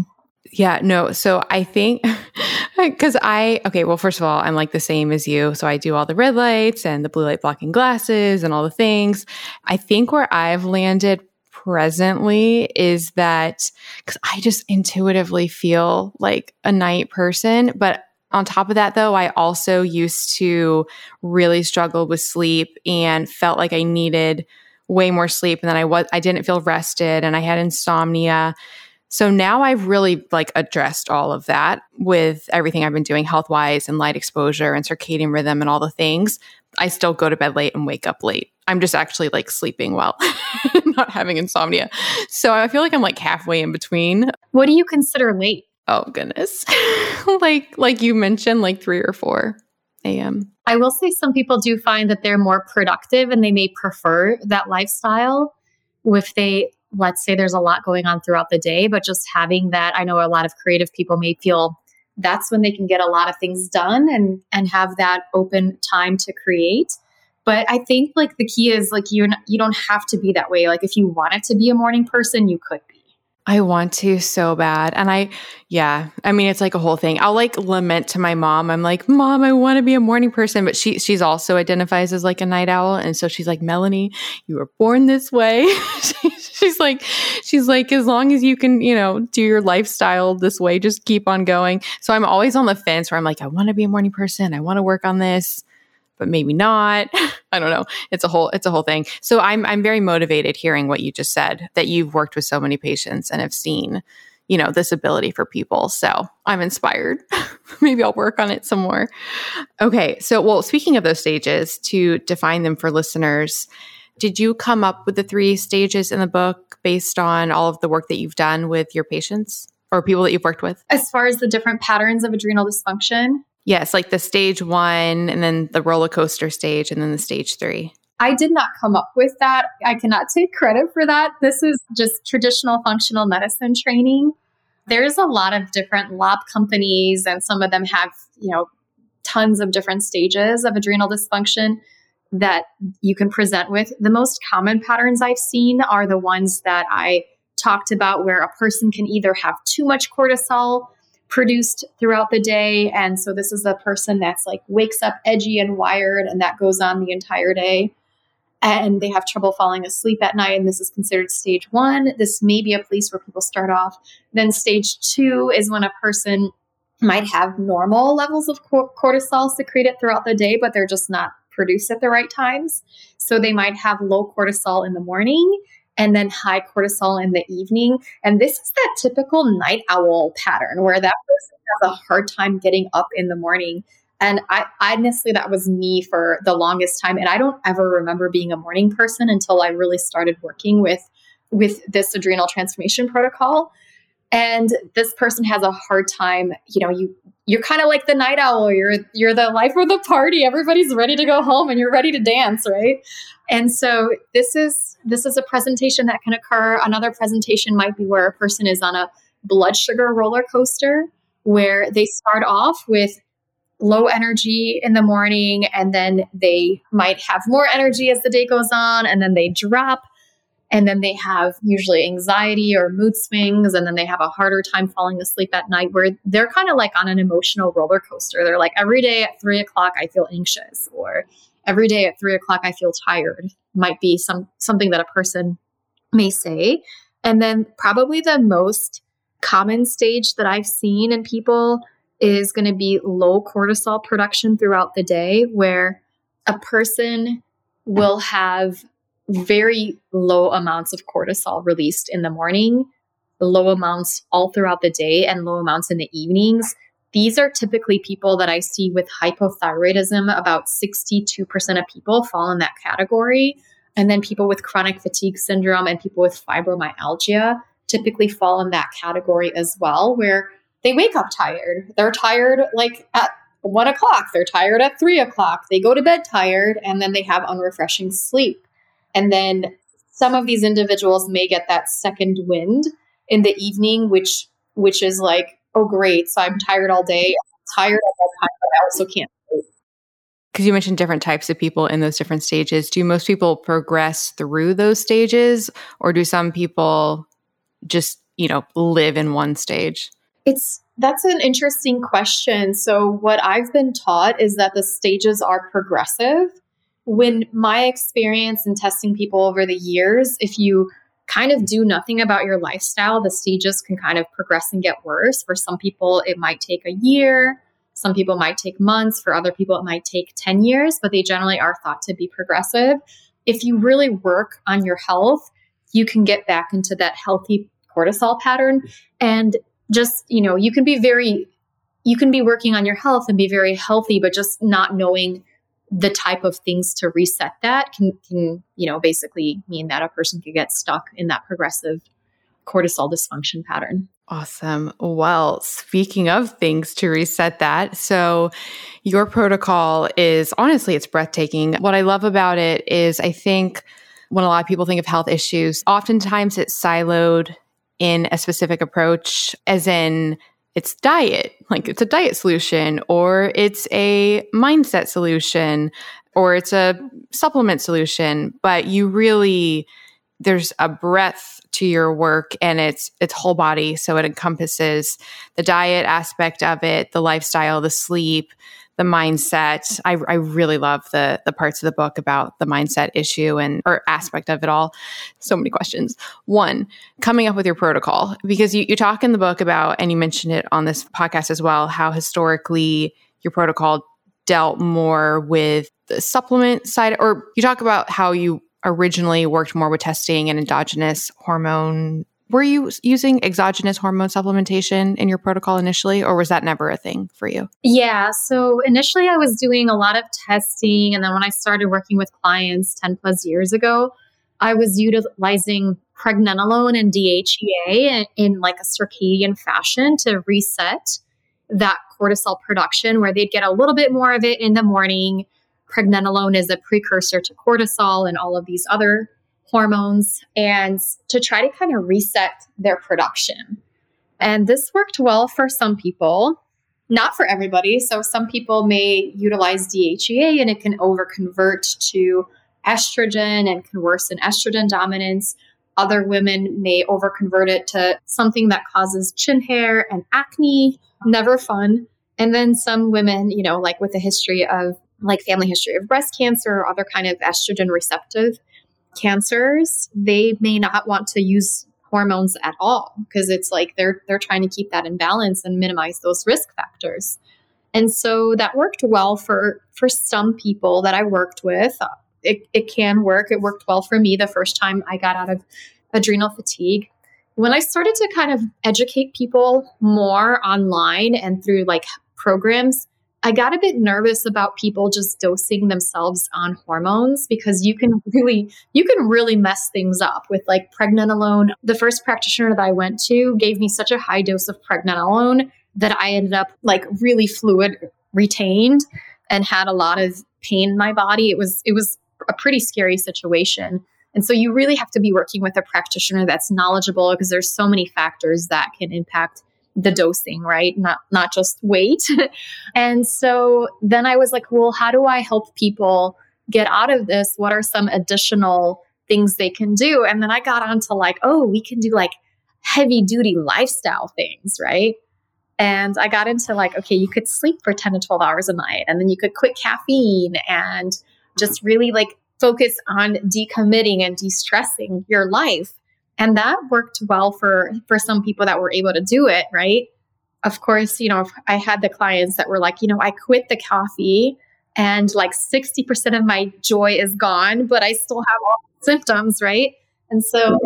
Yeah, no. So I think because I, okay, well, first of all, I'm like the same as you. So I do all the red lights and the blue light blocking glasses and all the things. I think where I've landed presently is that because I just intuitively feel like a night person. But on top of that, though, I also used to really struggle with sleep and felt like I needed way more sleep and then I was I didn't feel rested and I had insomnia. So now I've really like addressed all of that with everything I've been doing health wise and light exposure and circadian rhythm and all the things. I still go to bed late and wake up late. I'm just actually like sleeping well, not having insomnia. So I feel like I'm like halfway in between. What do you consider late? Oh goodness. like like you mentioned like 3 or 4 a.m. I will say some people do find that they're more productive and they may prefer that lifestyle if they let's say there's a lot going on throughout the day, but just having that, I know a lot of creative people may feel that's when they can get a lot of things done and and have that open time to create. But I think like the key is like you you don't have to be that way. Like if you wanted to be a morning person, you could. I want to so bad. And I, yeah, I mean, it's like a whole thing. I'll like lament to my mom. I'm like, Mom, I want to be a morning person. But she, she's also identifies as like a night owl. And so she's like, Melanie, you were born this way. she's like, she's like, as long as you can, you know, do your lifestyle this way, just keep on going. So I'm always on the fence where I'm like, I want to be a morning person. I want to work on this but maybe not. I don't know. It's a whole it's a whole thing. So I'm I'm very motivated hearing what you just said that you've worked with so many patients and have seen, you know, this ability for people. So I'm inspired. maybe I'll work on it some more. Okay. So well, speaking of those stages, to define them for listeners, did you come up with the three stages in the book based on all of the work that you've done with your patients or people that you've worked with? As far as the different patterns of adrenal dysfunction, Yes, like the stage one and then the roller coaster stage and then the stage three. I did not come up with that. I cannot take credit for that. This is just traditional functional medicine training. There's a lot of different lab companies, and some of them have, you know, tons of different stages of adrenal dysfunction that you can present with. The most common patterns I've seen are the ones that I talked about, where a person can either have too much cortisol produced throughout the day. And so this is a person that's like wakes up edgy and wired, and that goes on the entire day. And they have trouble falling asleep at night. And this is considered stage one. This may be a place where people start off. Then stage two is when a person might have normal levels of cortisol secreted throughout the day, but they're just not produced at the right times. So they might have low cortisol in the morning and then high cortisol in the evening. And this is that typical night owl pattern where that person has a hard time getting up in the morning. And I honestly, that was me for the longest time. And I don't ever remember being a morning person until I really started working with with this adrenal transformation protocol and this person has a hard time you know you you're kind of like the night owl you're you're the life of the party everybody's ready to go home and you're ready to dance right? And so this is this is a presentation that can occur. Another presentation might be where a person is on a blood sugar roller coaster where they start off with low energy in the morning and then they might have more energy as the day goes on and then they drop and then they have usually anxiety or mood swings. And then they have a harder time falling asleep at night where they're kind of like on an emotional roller coaster. They're like, every day at three o'clock, I feel anxious, or every day at three o'clock, I feel tired, might be some something that a person may say. And then probably the most common stage that I've seen in people is going to be low cortisol production throughout the day, where a person will have very low amounts of cortisol released in the morning, low amounts all throughout the day, and low amounts in the evenings. These are typically people that I see with hypothyroidism. About 62% of people fall in that category. And then people with chronic fatigue syndrome and people with fibromyalgia typically fall in that category as well, where they wake up tired. They're tired like at one o'clock, they're tired at three o'clock, they go to bed tired, and then they have unrefreshing sleep. And then some of these individuals may get that second wind in the evening, which which is like, oh great, so I'm tired all day, I'm tired all the time, but I also can't because you mentioned different types of people in those different stages. Do most people progress through those stages, or do some people just, you know, live in one stage? It's that's an interesting question. So what I've been taught is that the stages are progressive. When my experience in testing people over the years, if you kind of do nothing about your lifestyle, the stages can kind of progress and get worse. For some people, it might take a year. Some people might take months. For other people, it might take 10 years, but they generally are thought to be progressive. If you really work on your health, you can get back into that healthy cortisol pattern. And just, you know, you can be very, you can be working on your health and be very healthy, but just not knowing the type of things to reset that can, can you know basically mean that a person could get stuck in that progressive cortisol dysfunction pattern Awesome. Well, speaking of things to reset that, so your protocol is honestly, it's breathtaking. What I love about it is I think when a lot of people think of health issues, oftentimes it's siloed in a specific approach, as in it's diet, like it's a diet solution, or it's a mindset solution, or it's a supplement solution. But you really, there's a breadth to your work and it's it's whole body so it encompasses the diet aspect of it the lifestyle the sleep the mindset I, I really love the the parts of the book about the mindset issue and or aspect of it all so many questions one coming up with your protocol because you, you talk in the book about and you mentioned it on this podcast as well how historically your protocol dealt more with the supplement side or you talk about how you originally worked more with testing and endogenous hormone. Were you using exogenous hormone supplementation in your protocol initially, or was that never a thing for you? Yeah. So initially, I was doing a lot of testing. And then when I started working with clients 10 plus years ago, I was utilizing pregnenolone and DHEA in, in like a circadian fashion to reset that cortisol production, where they'd get a little bit more of it in the morning pregnenolone is a precursor to cortisol and all of these other hormones, and to try to kind of reset their production. And this worked well for some people, not for everybody. So some people may utilize DHEA and it can overconvert to estrogen and can worsen estrogen dominance. Other women may overconvert it to something that causes chin hair and acne, never fun. And then some women, you know, like with a history of like family history of breast cancer or other kind of estrogen receptive cancers, they may not want to use hormones at all because it's like they're they're trying to keep that in balance and minimize those risk factors. And so that worked well for for some people that I worked with. It, it can work. It worked well for me the first time I got out of adrenal fatigue. When I started to kind of educate people more online and through like programs, I got a bit nervous about people just dosing themselves on hormones because you can really you can really mess things up with like pregnenolone. The first practitioner that I went to gave me such a high dose of pregnenolone that I ended up like really fluid retained and had a lot of pain in my body. It was it was a pretty scary situation. And so you really have to be working with a practitioner that's knowledgeable because there's so many factors that can impact the dosing, right? Not not just weight. and so then I was like, well, how do I help people get out of this? What are some additional things they can do? And then I got onto like, oh, we can do like heavy duty lifestyle things, right? And I got into like, okay, you could sleep for 10 to 12 hours a night, and then you could quit caffeine and just really like focus on decommitting and de stressing your life and that worked well for for some people that were able to do it right? Of course you know i had the clients that were like you know i quit the coffee and like 60% of my joy is gone but i still have all symptoms right? And so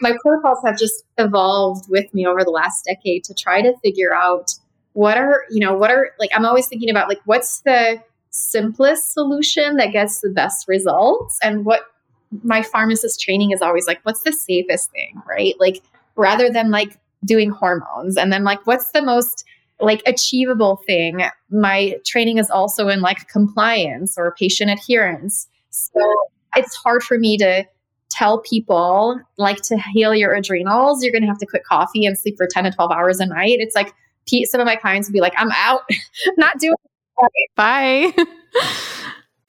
my protocols have just evolved with me over the last decade to try to figure out what are you know what are like i'm always thinking about like what's the simplest solution that gets the best results and what my pharmacist training is always like, what's the safest thing, right? Like, rather than like doing hormones and then like, what's the most like achievable thing? My training is also in like compliance or patient adherence. So it's hard for me to tell people like to heal your adrenals, you're going to have to quit coffee and sleep for 10 to 12 hours a night. It's like some of my clients would be like, I'm out, not doing it. Bye.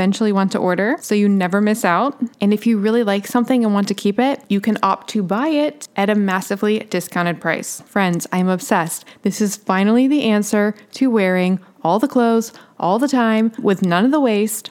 eventually want to order so you never miss out. And if you really like something and want to keep it, you can opt to buy it at a massively discounted price. Friends, I'm obsessed. This is finally the answer to wearing all the clothes all the time with none of the waste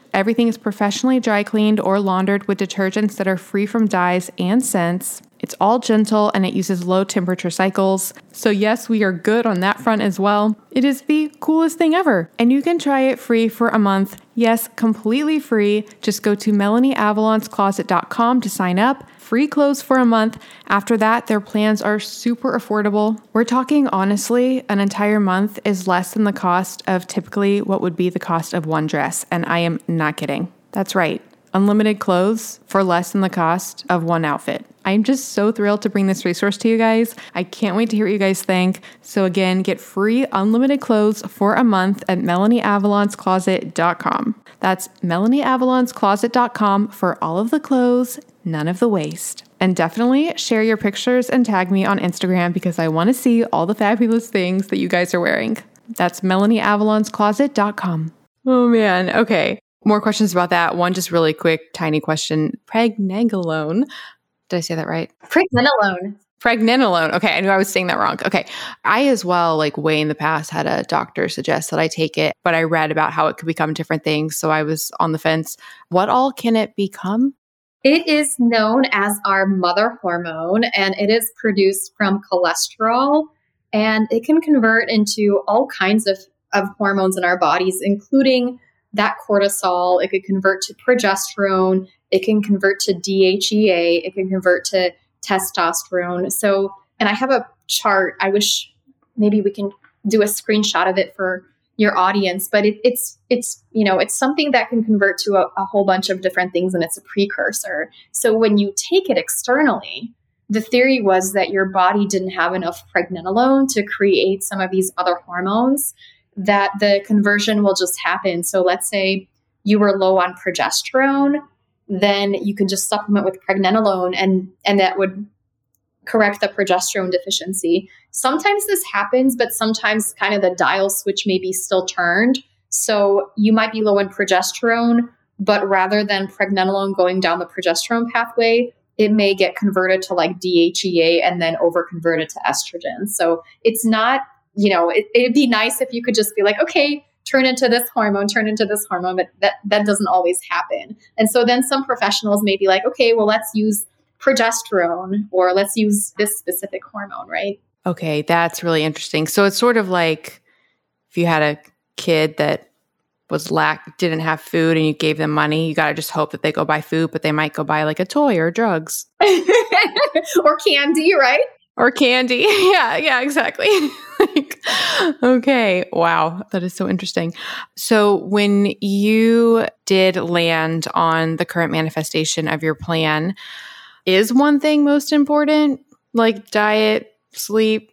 Everything is professionally dry cleaned or laundered with detergents that are free from dyes and scents. It's all gentle and it uses low temperature cycles. So, yes, we are good on that front as well. It is the coolest thing ever. And you can try it free for a month. Yes, completely free. Just go to MelanieAvalonsCloset.com to sign up. Free clothes for a month. After that, their plans are super affordable. We're talking honestly, an entire month is less than the cost of typically what would be the cost of one dress. And I am not kidding. That's right unlimited clothes for less than the cost of one outfit. I'm just so thrilled to bring this resource to you guys. I can't wait to hear what you guys think. So, again, get free unlimited clothes for a month at MelanieAvalonsCloset.com. That's MelanieAvalonsCloset.com for all of the clothes, none of the waste. And definitely share your pictures and tag me on Instagram because I want to see all the fabulous things that you guys are wearing. That's MelanieAvalonsCloset.com. Oh man, okay. More questions about that. One just really quick, tiny question. Pregnenolone. Did I say that right? Pregnenolone. Pregnenolone. Okay, I knew I was saying that wrong. Okay. I as well, like way in the past, had a doctor suggest that I take it, but I read about how it could become different things. So I was on the fence. What all can it become? It is known as our mother hormone, and it is produced from cholesterol, and it can convert into all kinds of, of hormones in our bodies, including that cortisol. It could convert to progesterone. It can convert to DHEA. It can convert to testosterone. So, and I have a chart. I wish maybe we can do a screenshot of it for your audience but it, it's it's you know it's something that can convert to a, a whole bunch of different things and it's a precursor so when you take it externally the theory was that your body didn't have enough pregnenolone to create some of these other hormones that the conversion will just happen. So let's say you were low on progesterone, then you can just supplement with pregnenolone and and that would correct the progesterone deficiency. Sometimes this happens, but sometimes kind of the dial switch may be still turned. So you might be low in progesterone, but rather than pregnenolone going down the progesterone pathway, it may get converted to like DHEA and then over converted to estrogen. So it's not you know, it, it'd be nice if you could just be like, okay, turn into this hormone, turn into this hormone, but that, that doesn't always happen. And so then some professionals may be like, okay, well, let's use progesterone or let's use this specific hormone, right? Okay, that's really interesting. So it's sort of like if you had a kid that was lack didn't have food and you gave them money, you got to just hope that they go buy food, but they might go buy like a toy or drugs or candy, right? Or candy. yeah, yeah, exactly. like, okay, wow, that is so interesting. So, when you did land on the current manifestation of your plan, is one thing most important, like diet, sleep,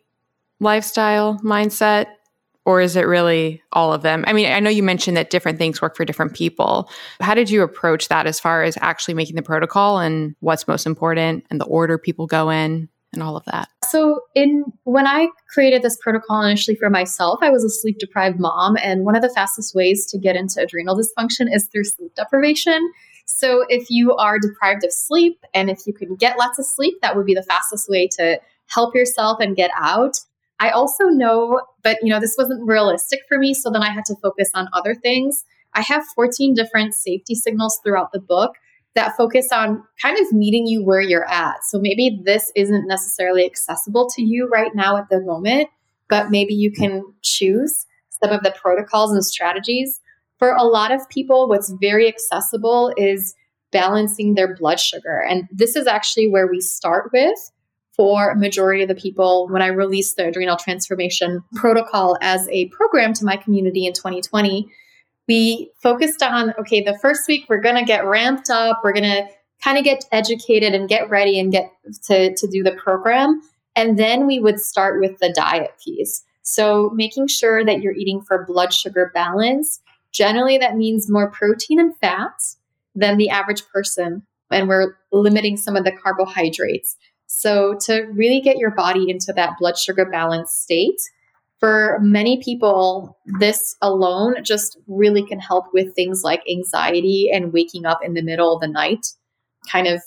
lifestyle, mindset? Or is it really all of them? I mean, I know you mentioned that different things work for different people. How did you approach that as far as actually making the protocol and what's most important and the order people go in and all of that? So, in when I created this protocol initially for myself, I was a sleep deprived mom, and one of the fastest ways to get into adrenal dysfunction is through sleep deprivation. So, if you are deprived of sleep and if you can get lots of sleep, that would be the fastest way to help yourself and get out. I also know, but you know, this wasn't realistic for me. So then I had to focus on other things. I have 14 different safety signals throughout the book that focus on kind of meeting you where you're at. So maybe this isn't necessarily accessible to you right now at the moment, but maybe you can choose some of the protocols and strategies. For a lot of people, what's very accessible is balancing their blood sugar. And this is actually where we start with for majority of the people when I released the adrenal transformation protocol as a program to my community in 2020. We focused on okay, the first week we're going to get ramped up, we're going to kind of get educated and get ready and get to, to do the program. And then we would start with the diet piece. So, making sure that you're eating for blood sugar balance. Generally, that means more protein and fats than the average person. And we're limiting some of the carbohydrates. So, to really get your body into that blood sugar balance state, for many people, this alone just really can help with things like anxiety and waking up in the middle of the night. Kind of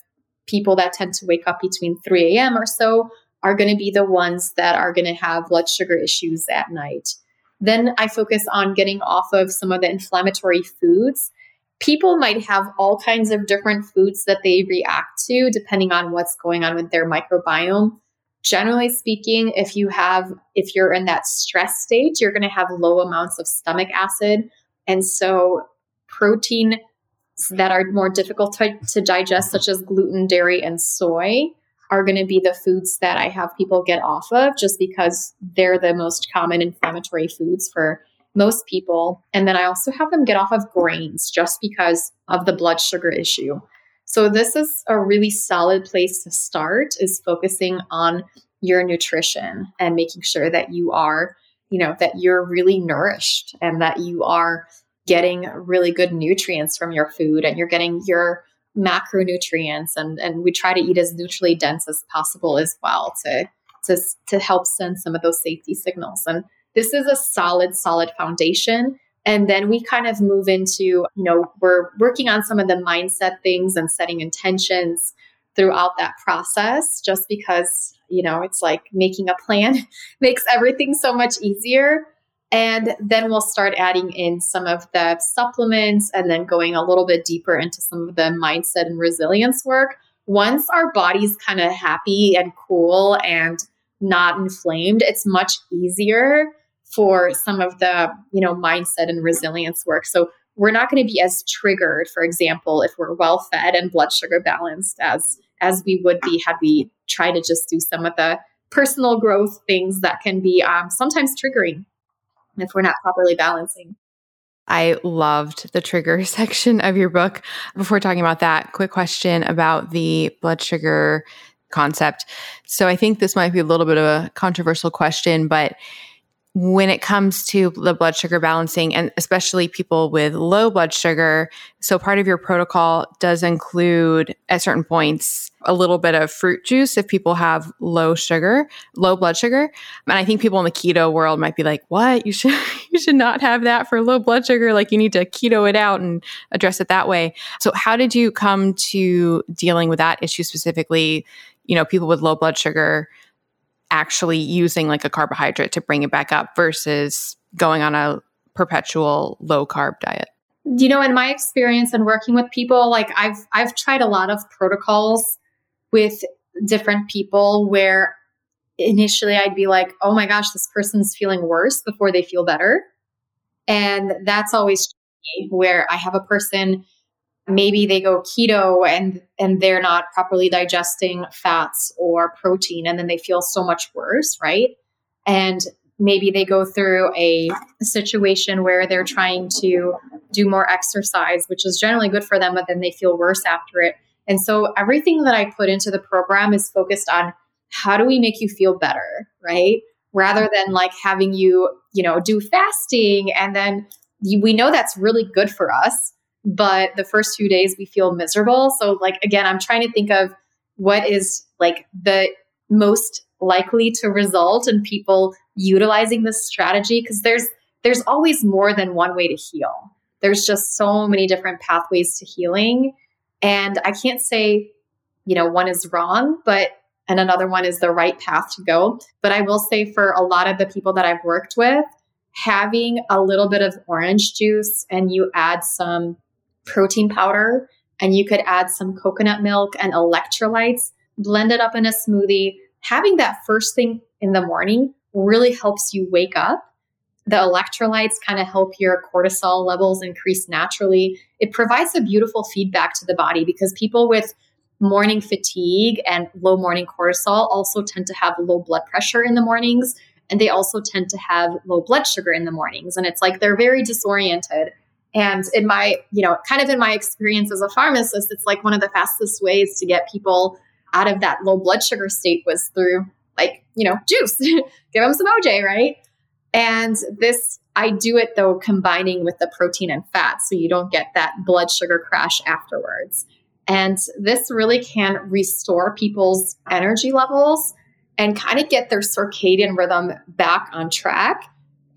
people that tend to wake up between 3 a.m. or so are going to be the ones that are going to have blood sugar issues at night. Then I focus on getting off of some of the inflammatory foods people might have all kinds of different foods that they react to depending on what's going on with their microbiome. Generally speaking, if you have if you're in that stress state, you're going to have low amounts of stomach acid and so protein that are more difficult to, to digest such as gluten, dairy and soy are going to be the foods that I have people get off of just because they're the most common inflammatory foods for most people. And then I also have them get off of grains just because of the blood sugar issue. So this is a really solid place to start is focusing on your nutrition and making sure that you are, you know, that you're really nourished and that you are getting really good nutrients from your food and you're getting your macronutrients and and we try to eat as nutritionally dense as possible as well to to to help send some of those safety signals and this is a solid, solid foundation. And then we kind of move into, you know, we're working on some of the mindset things and setting intentions throughout that process just because, you know, it's like making a plan makes everything so much easier. And then we'll start adding in some of the supplements and then going a little bit deeper into some of the mindset and resilience work. Once our body's kind of happy and cool and not inflamed, it's much easier for some of the you know mindset and resilience work so we're not going to be as triggered for example if we're well fed and blood sugar balanced as as we would be had we try to just do some of the personal growth things that can be um, sometimes triggering if we're not properly balancing I loved the trigger section of your book. Before talking about that, quick question about the blood sugar concept. So I think this might be a little bit of a controversial question, but when it comes to the blood sugar balancing and especially people with low blood sugar so part of your protocol does include at certain points a little bit of fruit juice if people have low sugar low blood sugar. And i think people in the keto world might be like what? You should you should not have that for low blood sugar. Like you need to keto it out and address it that way. So how did you come to dealing with that issue specifically you know people with low blood sugar actually using like a carbohydrate to bring it back up versus going on a perpetual low carb diet? You know, in my experience and working with people, like I've I've tried a lot of protocols with different people where initially I'd be like, "Oh my gosh, this person's feeling worse before they feel better." And that's always where I have a person maybe they go keto and and they're not properly digesting fats or protein and then they feel so much worse, right? And maybe they go through a, situation where they're trying to do more exercise, which is generally good for them, but then they feel worse after it. And so everything that I put into the program is focused on how do we make you feel better, right? Rather than like having you, you know, do fasting and then we know that's really good for us, but the first few days we feel miserable. So like again, I'm trying to think of what is like the most likely to result in people utilizing this strategy because there's there's always more than one way to heal. There's just so many different pathways to healing and I can't say you know one is wrong, but and another one is the right path to go. But I will say for a lot of the people that I've worked with, having a little bit of orange juice and you add some protein powder and you could add some coconut milk and electrolytes, blend it up in a smoothie. Having that first thing in the morning really helps you wake up. The electrolytes kind of help your cortisol levels increase naturally. It provides a beautiful feedback to the body because people with morning fatigue and low morning cortisol also tend to have low blood pressure in the mornings. And they also tend to have low blood sugar in the mornings. And it's like they're very disoriented. And in my, you know, kind of in my experience as a pharmacist, it's like one of the fastest ways to get people out of that low blood sugar state was through like, you know, juice. Give them some OJ, right? And this, I do it though, combining with the protein and fat so you don't get that blood sugar crash afterwards. And this really can restore people's energy levels and kind of get their circadian rhythm back on track.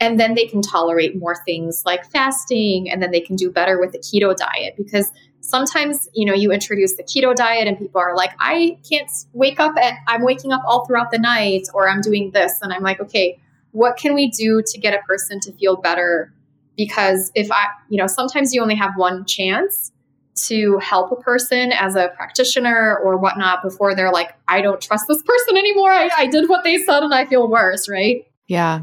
And then they can tolerate more things like fasting, and then they can do better with the keto diet because sometimes you know you introduce the keto diet and people are like i can't wake up and i'm waking up all throughout the night or i'm doing this and i'm like okay what can we do to get a person to feel better because if i you know sometimes you only have one chance to help a person as a practitioner or whatnot before they're like, I don't trust this person anymore. I, I did what they said and I feel worse, right? Yeah.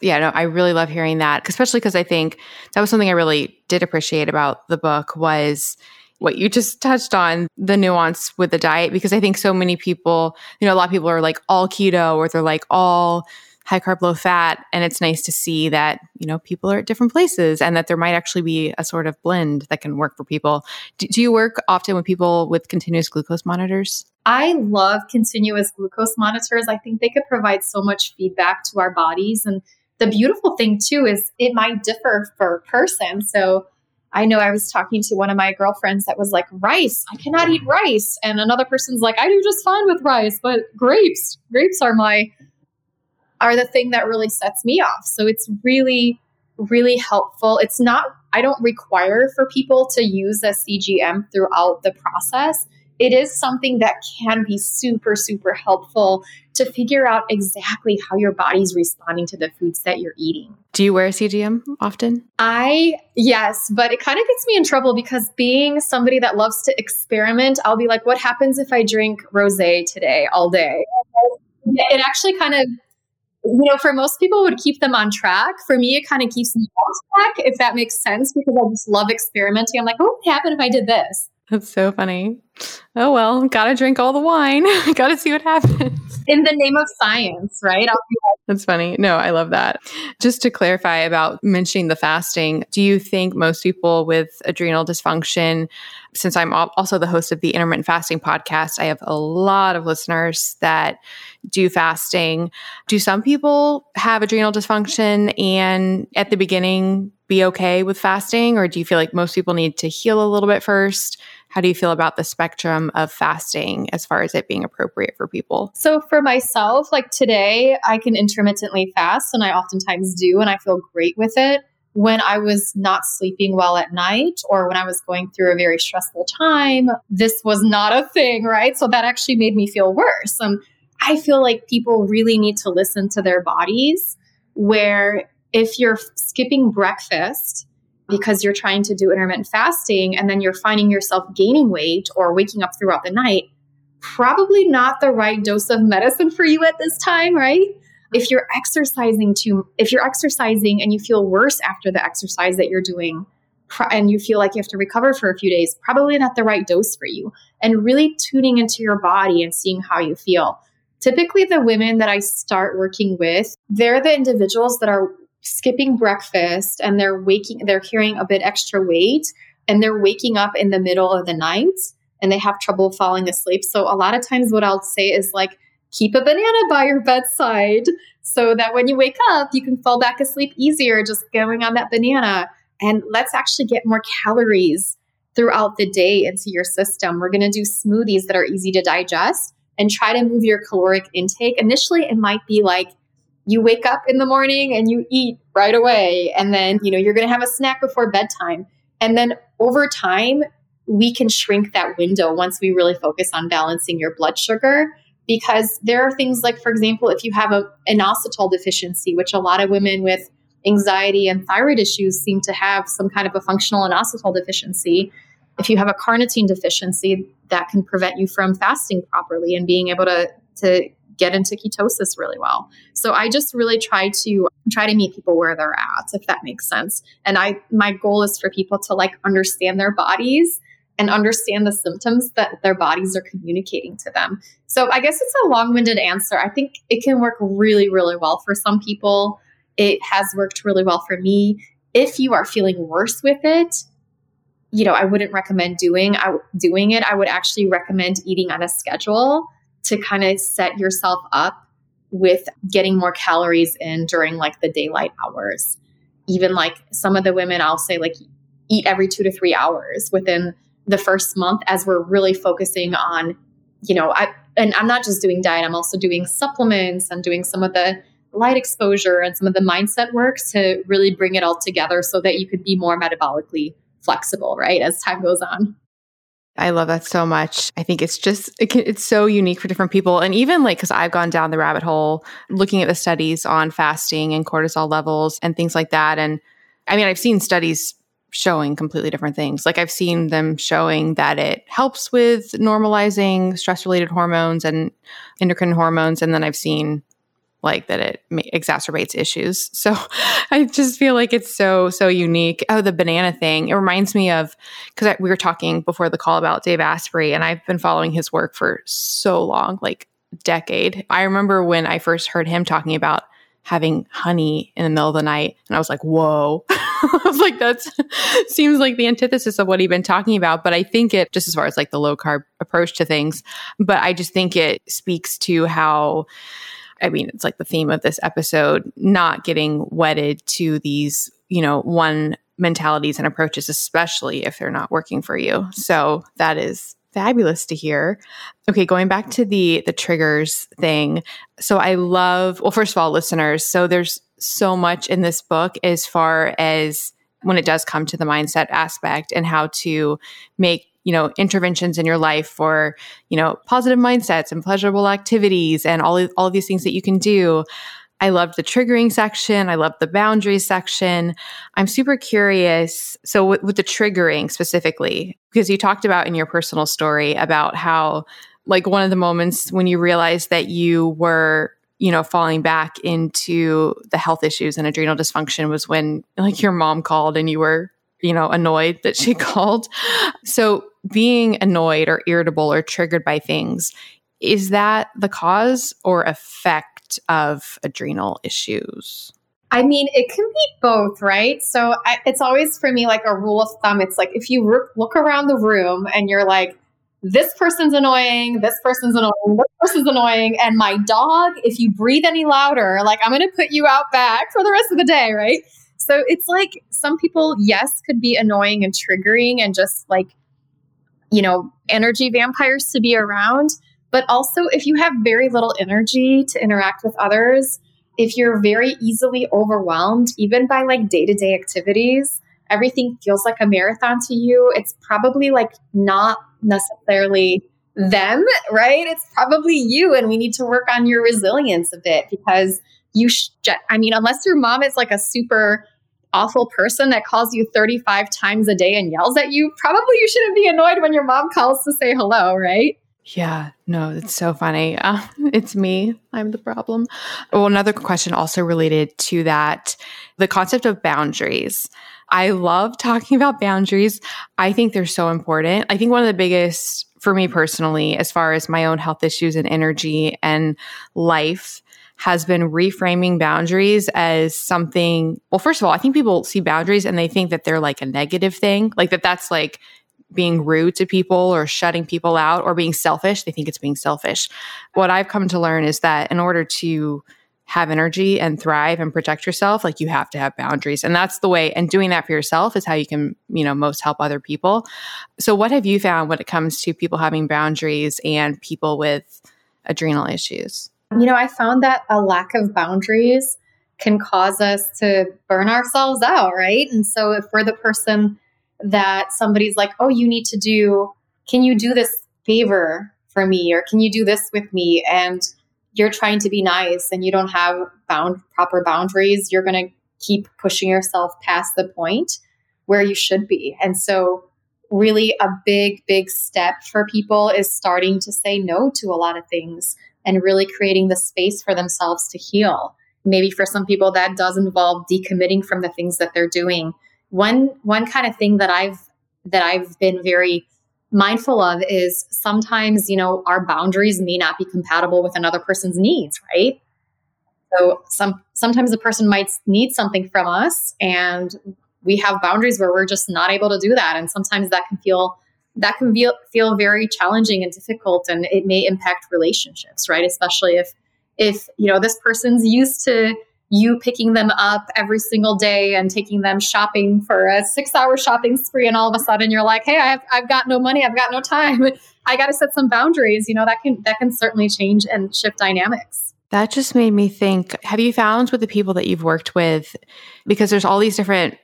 Yeah, no, I really love hearing that, especially because I think that was something I really did appreciate about the book was what you just touched on the nuance with the diet because I think so many people, you know, a lot of people are like all keto or they're like all high carb, low fat. And it's nice to see that, you know, people are at different places and that there might actually be a sort of blend that can work for people. Do, do you work often with people with continuous glucose monitors? I love continuous glucose monitors. I think they could provide so much feedback to our bodies. And the beautiful thing, too, is it might differ per person. So, I know I was talking to one of my girlfriends that was like, rice, I cannot eat rice. And another person's like, I do just fine with rice, but grapes, grapes are my are the thing that really sets me off. So it's really, really helpful. It's not, I don't require for people to use a CGM throughout the process. It is something that can be super, super helpful to figure out exactly how your body's responding to the foods that you're eating. Do you wear a CGM often? I, yes, but it kind of gets me in trouble because being somebody that loves to experiment, I'll be like, what happens if I drink rose today all day? It actually kind of you know, for most people, would keep them on track. For me, it kind of keeps me off track, if that makes sense, because I just love experimenting. I'm like, what would happen if I did this? That's so funny. Oh well, gotta drink all the wine. gotta see what happens. In the name of science, right? That's funny. No, I love that. Just to clarify about mentioning the fasting, do you think most people with adrenal dysfunction, since I'm also the host of the intermittent fasting podcast, I have a lot of listeners that do fasting. Do some people have adrenal dysfunction and at the beginning be okay with fasting, or do you feel like most people need to heal a little bit first? How do you feel about the spectrum of fasting as far as it being appropriate for people? So, for myself, like today, I can intermittently fast, and I oftentimes do, and I feel great with it. When I was not sleeping well at night or when I was going through a very stressful time, this was not a thing, right? So, that actually made me feel worse. And I feel like people really need to listen to their bodies, where if you're skipping breakfast, because you're trying to do intermittent fasting and then you're finding yourself gaining weight or waking up throughout the night, probably not the right dose of medicine for you at this time, right? If you're exercising too, if you're exercising and you feel worse after the exercise that you're doing, and you feel like you have to recover for a few days, probably not the right dose for you. And really tuning into your body and seeing how you feel. Typically, the women that I start working with, they're the individuals that are skipping breakfast and they're waking, they're carrying a bit extra weight and they're waking up in the middle of the night and they have trouble falling asleep. So, a lot of times, what I'll say is like, keep a banana by your bedside so that when you wake up, you can fall back asleep easier just going on that banana. And let's actually get more calories throughout the day into your system. We're going to do smoothies that are easy to digest and try to move your caloric intake. Initially, it might be like you wake up in the morning and you eat right away and then, you know, you're going to have a snack before bedtime. And then over time, we can shrink that window once we really focus on balancing your blood sugar because there are things like for example if you have a, an inositol deficiency which a lot of women with anxiety and thyroid issues seem to have some kind of a functional inositol deficiency if you have a carnitine deficiency that can prevent you from fasting properly and being able to to get into ketosis really well. So I just really try to try to meet people where they're at if that makes sense. And I my goal is for people to like understand their bodies and understand the symptoms that their bodies are communicating to them. So I guess it's a long-winded answer. I think it can work really really well for some people. It has worked really well for me. If you are feeling worse with it, you know, I wouldn't recommend doing I, doing it. I would actually recommend eating on a schedule to kind of set yourself up with getting more calories in during like the daylight hours. Even like some of the women, I'll say like eat every two to three hours within the first month as we're really focusing on, you know, I and I'm not just doing diet, I'm also doing supplements and doing some of the light exposure and some of the mindset work to really bring it all together so that you could be more metabolically flexible, right, as time goes on. I love that so much. I think it's just it can, it's so unique for different people and even like cuz I've gone down the rabbit hole looking at the studies on fasting and cortisol levels and things like that and I mean I've seen studies showing completely different things. Like I've seen them showing that it helps with normalizing stress related hormones and endocrine hormones and then I've seen like that it exacerbates issues. So I just feel like it's so so unique. Oh, the banana thing. It reminds me of because we were talking before the call about Dave Asprey, and I've been following his work for so long, like decade. I remember when I first heard him talking about having honey in the middle of the night, and I was like, "Whoa!" I was like, "That seems like the antithesis of what he'd been talking about." But I think it just as far as like the low carb approach to things, but I just think it speaks to how I mean, it's like the theme of this episode, not getting wedded to these, you know, one mentalities and approaches, especially if they're not working for you. So that is fabulous to hear. Okay, going back to the the triggers thing. So I love well first of all listeners, so there's so much in this book as far as when it does come to the mindset aspect and how to make you know interventions in your life for you know positive mindsets and pleasurable activities and all of, all of these things that you can do I loved the triggering section. I loved the boundaries section. I'm super curious. So, with, with, the triggering specifically, because you talked about in your personal story about how, like, one of the moments when you realized that you were, you know, falling back into the health issues and adrenal dysfunction was when, like, your mom called and you were, you know, annoyed that she called. So, being annoyed or irritable or triggered by things, is that the cause or effect of adrenal issues? I mean, it can be both, right? So I, it's always for me like a rule of thumb. It's like if you look around the room and you're like, this person's annoying, this person's annoying, this person's annoying, and my dog, if you breathe any louder, like I'm going to put you out back for the rest of the day, right? So it's like some people, yes, could be annoying and triggering and just like you know, energy vampires to be around. But also, if you have very little energy to interact with others, if you're very easily overwhelmed, even by like day to day activities, everything feels like a marathon to you, it's probably like not necessarily them, right? It's probably you. And we need to work on your resilience a bit because you, sh- I mean, unless your mom is like a super awful person that calls you 35 times a day and yells at you, probably you shouldn't be annoyed when your mom calls to say hello, right? Yeah, no, it's so funny. Uh, it's me. I'm the problem. Well, another question also related to that the concept of boundaries. I love talking about boundaries. I think they're so important. I think one of the biggest for me personally, as far as my own health issues and energy and life, has been reframing boundaries as something. Well, first of all, I think people see boundaries and they think that they're like a negative thing, like that that's like being rude to people or shutting people out or being selfish. They think it's being selfish. What I've come to learn is that in order to have energy and thrive and protect yourself, like you have to have boundaries. And that's the way, and doing that for yourself is how you can, you know, most help other people. So, what have you found when it comes to people having boundaries and people with adrenal issues? You know, I found that a lack of boundaries can cause us to burn ourselves out, right? And so, if we're the person that somebody's like, oh, you need to do, can you do this favor for me? Or can you do this with me? And you're trying to be nice and you don't have bound proper boundaries, you're going to keep pushing yourself past the point where you should be. And so really a big big step for people is starting to say no to a lot of things and really creating the space for themselves to heal. Maybe for some people that does involve decommitting from the things that they're doing. One one kind of thing that I've that I've been very mindful of is sometimes, you know, our boundaries may not be compatible with another person's needs, right? So some sometimes a person might need something from us and we have boundaries where we're just not able to do that and sometimes that can feel that can feel, feel very challenging and difficult and it may impact relationships, right? Especially if if, you know, this person's used to you picking them up every single day and taking them shopping for a six hour shopping spree and all of a sudden you're like hey I've, I've got no money i've got no time i got to set some boundaries you know that can that can certainly change and shift dynamics that just made me think have you found with the people that you've worked with because there's all these different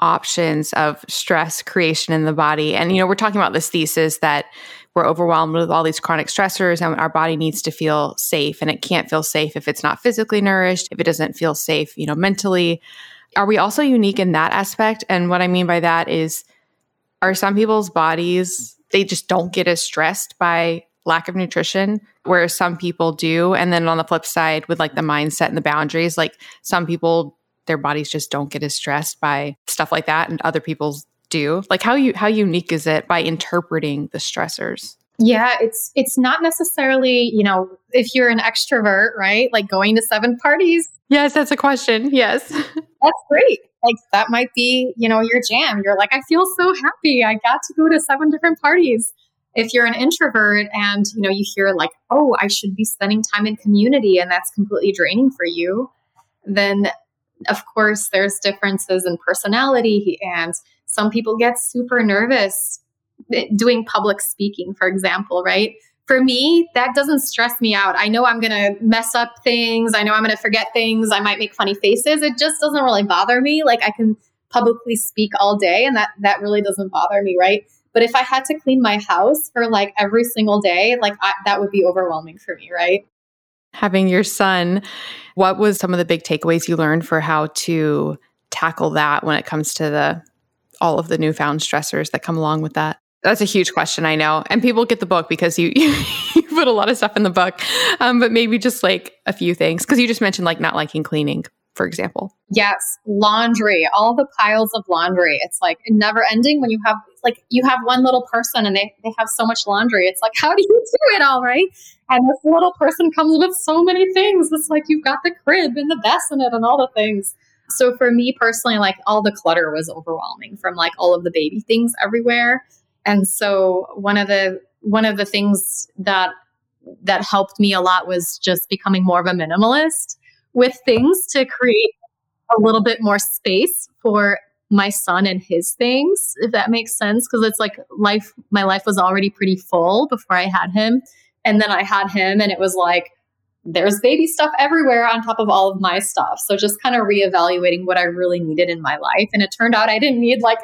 options of stress creation in the body. And you know we're talking about this thesis that we're overwhelmed with all these chronic stressors and our body needs to feel safe and it can't feel safe if it's not physically nourished if it doesn't feel safe you know mentally. Are we also unique in that aspect? And what i mean by that is are some people's bodies they just don't get as stressed by lack of nutrition whereas some people do? And then on the flip side with like the mindset and the boundaries like some people their bodies just don't get as stressed by stuff like that and other people's do? Like how you how unique is it by interpreting the stressors? Yeah, it's it's not necessarily, you know, if you're an extrovert, right? Like going to seven parties. Yes, that's a question. Yes. that's great. Like that might be, you know, your jam. You're like, I feel so happy. I got to go to seven different parties. If you're an introvert and, you know, you hear like, oh, I should be spending time in community and that's completely draining for you, then of course there's differences in personality and some people get super nervous eh, doing public speaking, for example, right? For me, that doesn't stress me out. I know I'm going to mess up things. I know I'm going to forget things. I might make funny faces. It just doesn't really bother me. Like I can publicly speak all day and that that really doesn't bother me, right? But if I had to clean my house for like every single day, like I, that would be overwhelming for me, right? Having your son, what was some of the big takeaways you learned for how to tackle that when it comes to the all of the newfound stressors that come along with that? That's a huge question, I know. And people get the book because you, you put a lot of stuff in the book, um, but maybe just like a few things. Because you just mentioned like not liking cleaning, for example. Yes, laundry, all the piles of laundry. It's like never ending when you have like you have one little person and they, they have so much laundry. It's like, how do you do it all right? And this little person comes with so many things. It's like you've got the crib and the bassinet and all the things. So for me personally, like all the clutter was overwhelming from like all of the baby things everywhere. And so one of the one of the things that that helped me a lot was just becoming more of a minimalist with things to create a little bit more space for my son and his things, if that makes sense. Cause it's like life, my life was already pretty full before I had him. And then I had him, and it was like, there's baby stuff everywhere on top of all of my stuff. So just kind of reevaluating what I really needed in my life. And it turned out I didn't need like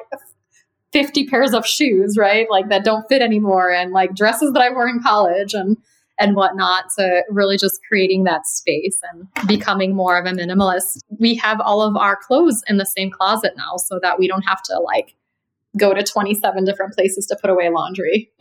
50 pairs of shoes, right? Like that don't fit anymore and like dresses that I wore in college and and whatnot So really just creating that space and becoming more of a minimalist. We have all of our clothes in the same closet now so that we don't have to like go to 27 different places to put away laundry.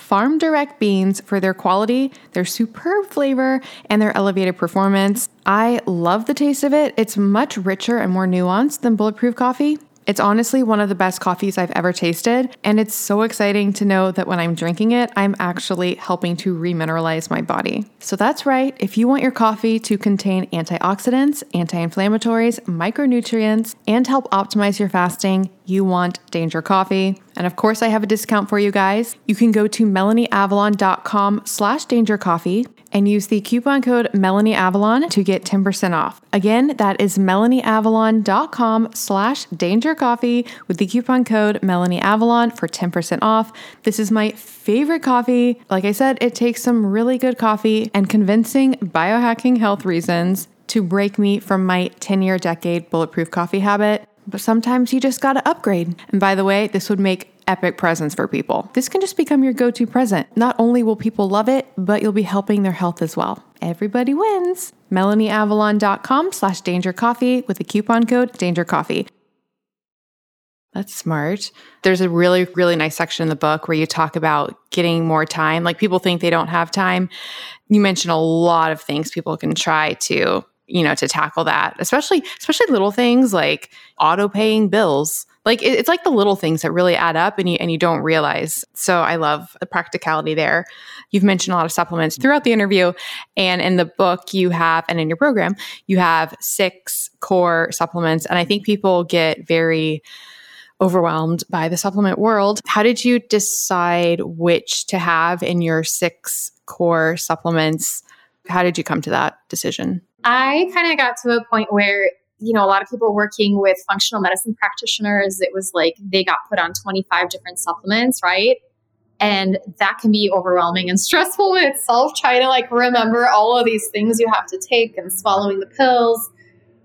farm direct beans for their quality, their superb flavor, and their elevated performance. I love the taste of it. It's much richer and more nuanced than bulletproof coffee. It's honestly one of the best coffees I've ever tasted, and it's so exciting to know that when I'm drinking it, I'm actually helping to remineralize my body. So that's right, if you want your coffee to contain antioxidants, anti inflammatories, micronutrients, and help optimize your fasting, you want Danger Coffee. And of course, I have a discount for you guys. You can go to melanieavalon.com slash danger coffee and use the coupon code melanieavalon to get 10% off. Again, that is melanieavalon.com slash danger coffee with the coupon code melanieavalon for 10% off. This is my favorite coffee. Like I said, it takes some really good coffee and convincing biohacking health reasons to break me from my 10 year decade bulletproof coffee habit but sometimes you just gotta upgrade. And by the way, this would make epic presents for people. This can just become your go to present. Not only will people love it, but you'll be helping their health as well. Everybody wins. MelanieAvalon.com slash danger coffee with the coupon code danger coffee. That's smart. There's a really, really nice section in the book where you talk about getting more time. Like people think they don't have time. You mention a lot of things people can try to you know to tackle that especially especially little things like auto paying bills. Like it, it's like the little things that really add up and you and you don't realize. So i love the practicality there. You've mentioned a lot of supplements throughout the interview and in the book you have and in your program you have six core supplements and i think people get very overwhelmed by the supplement world. How did you decide which to have in your six core supplements? How did you come to that decision I kind of got to a point where, you know, a lot of people working with functional medicine practitioners, it was like they got put on 25 different supplements, right? And that can be overwhelming and stressful in itself, trying to like remember all of these things you have to take and swallowing the pills,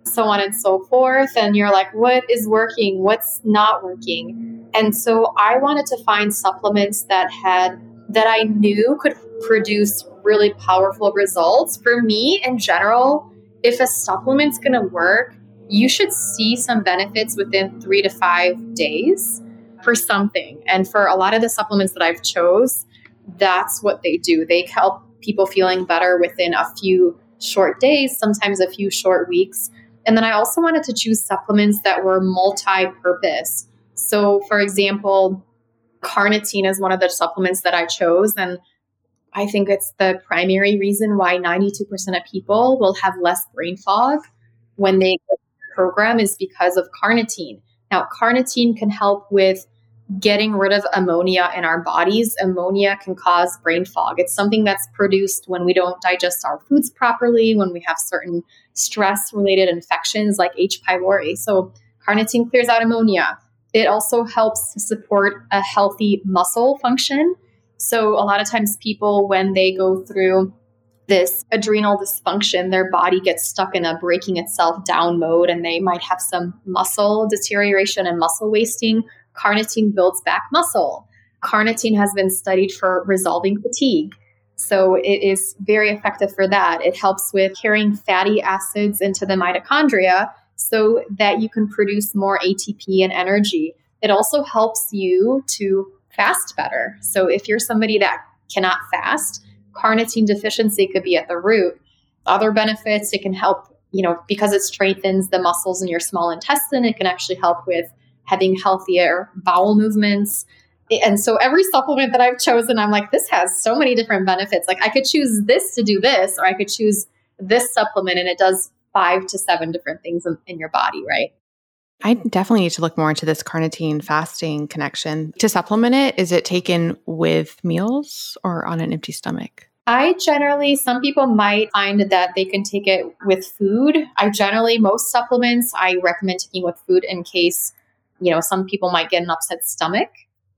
so on and so forth. And you're like, what is working? What's not working? And so I wanted to find supplements that had, that I knew could produce really powerful results. For me, in general, if a supplement's going to work, you should see some benefits within three to five days for something. And for a lot of the supplements that I've chose, that's what they do. They help people feeling better within a few short days, sometimes a few short weeks. And then I also wanted to choose supplements that were multi-purpose. So, for example, carnitine is one of the supplements that I chose. And I think it's the primary reason why 92% of people will have less brain fog when they program is because of carnitine. Now, carnitine can help with getting rid of ammonia in our bodies. Ammonia can cause brain fog. It's something that's produced when we don't digest our foods properly, when we have certain stress related infections like H. pylori. So, carnitine clears out ammonia. It also helps to support a healthy muscle function. So, a lot of times, people, when they go through this adrenal dysfunction, their body gets stuck in a breaking itself down mode and they might have some muscle deterioration and muscle wasting carnitine builds back muscle. Carnitine has been studied for resolving fatigue. So it is very effective for that. It helps with carrying fatty acids into the mitochondria so that you can produce more ATP and energy. It also helps you to fast better. So if you're somebody that cannot fast, carnitine deficiency could be at the root. Other benefits, it can help, you know, because it strengthens the muscles in your small intestine, it can actually help with having healthier bowel movements. And so every supplement that I've chosen, I'm like, this has so many different benefits. Like I could choose this to do this, or I could choose this supplement and it does five to seven different things in, in your body, right? I definitely need to look more into this carnitine fasting connection. To supplement it, is it taken with meals or on an empty stomach? I generally, some people might find that they can take it with food. I generally, most supplements, I recommend taking with food in case you know, some people might get an upset stomach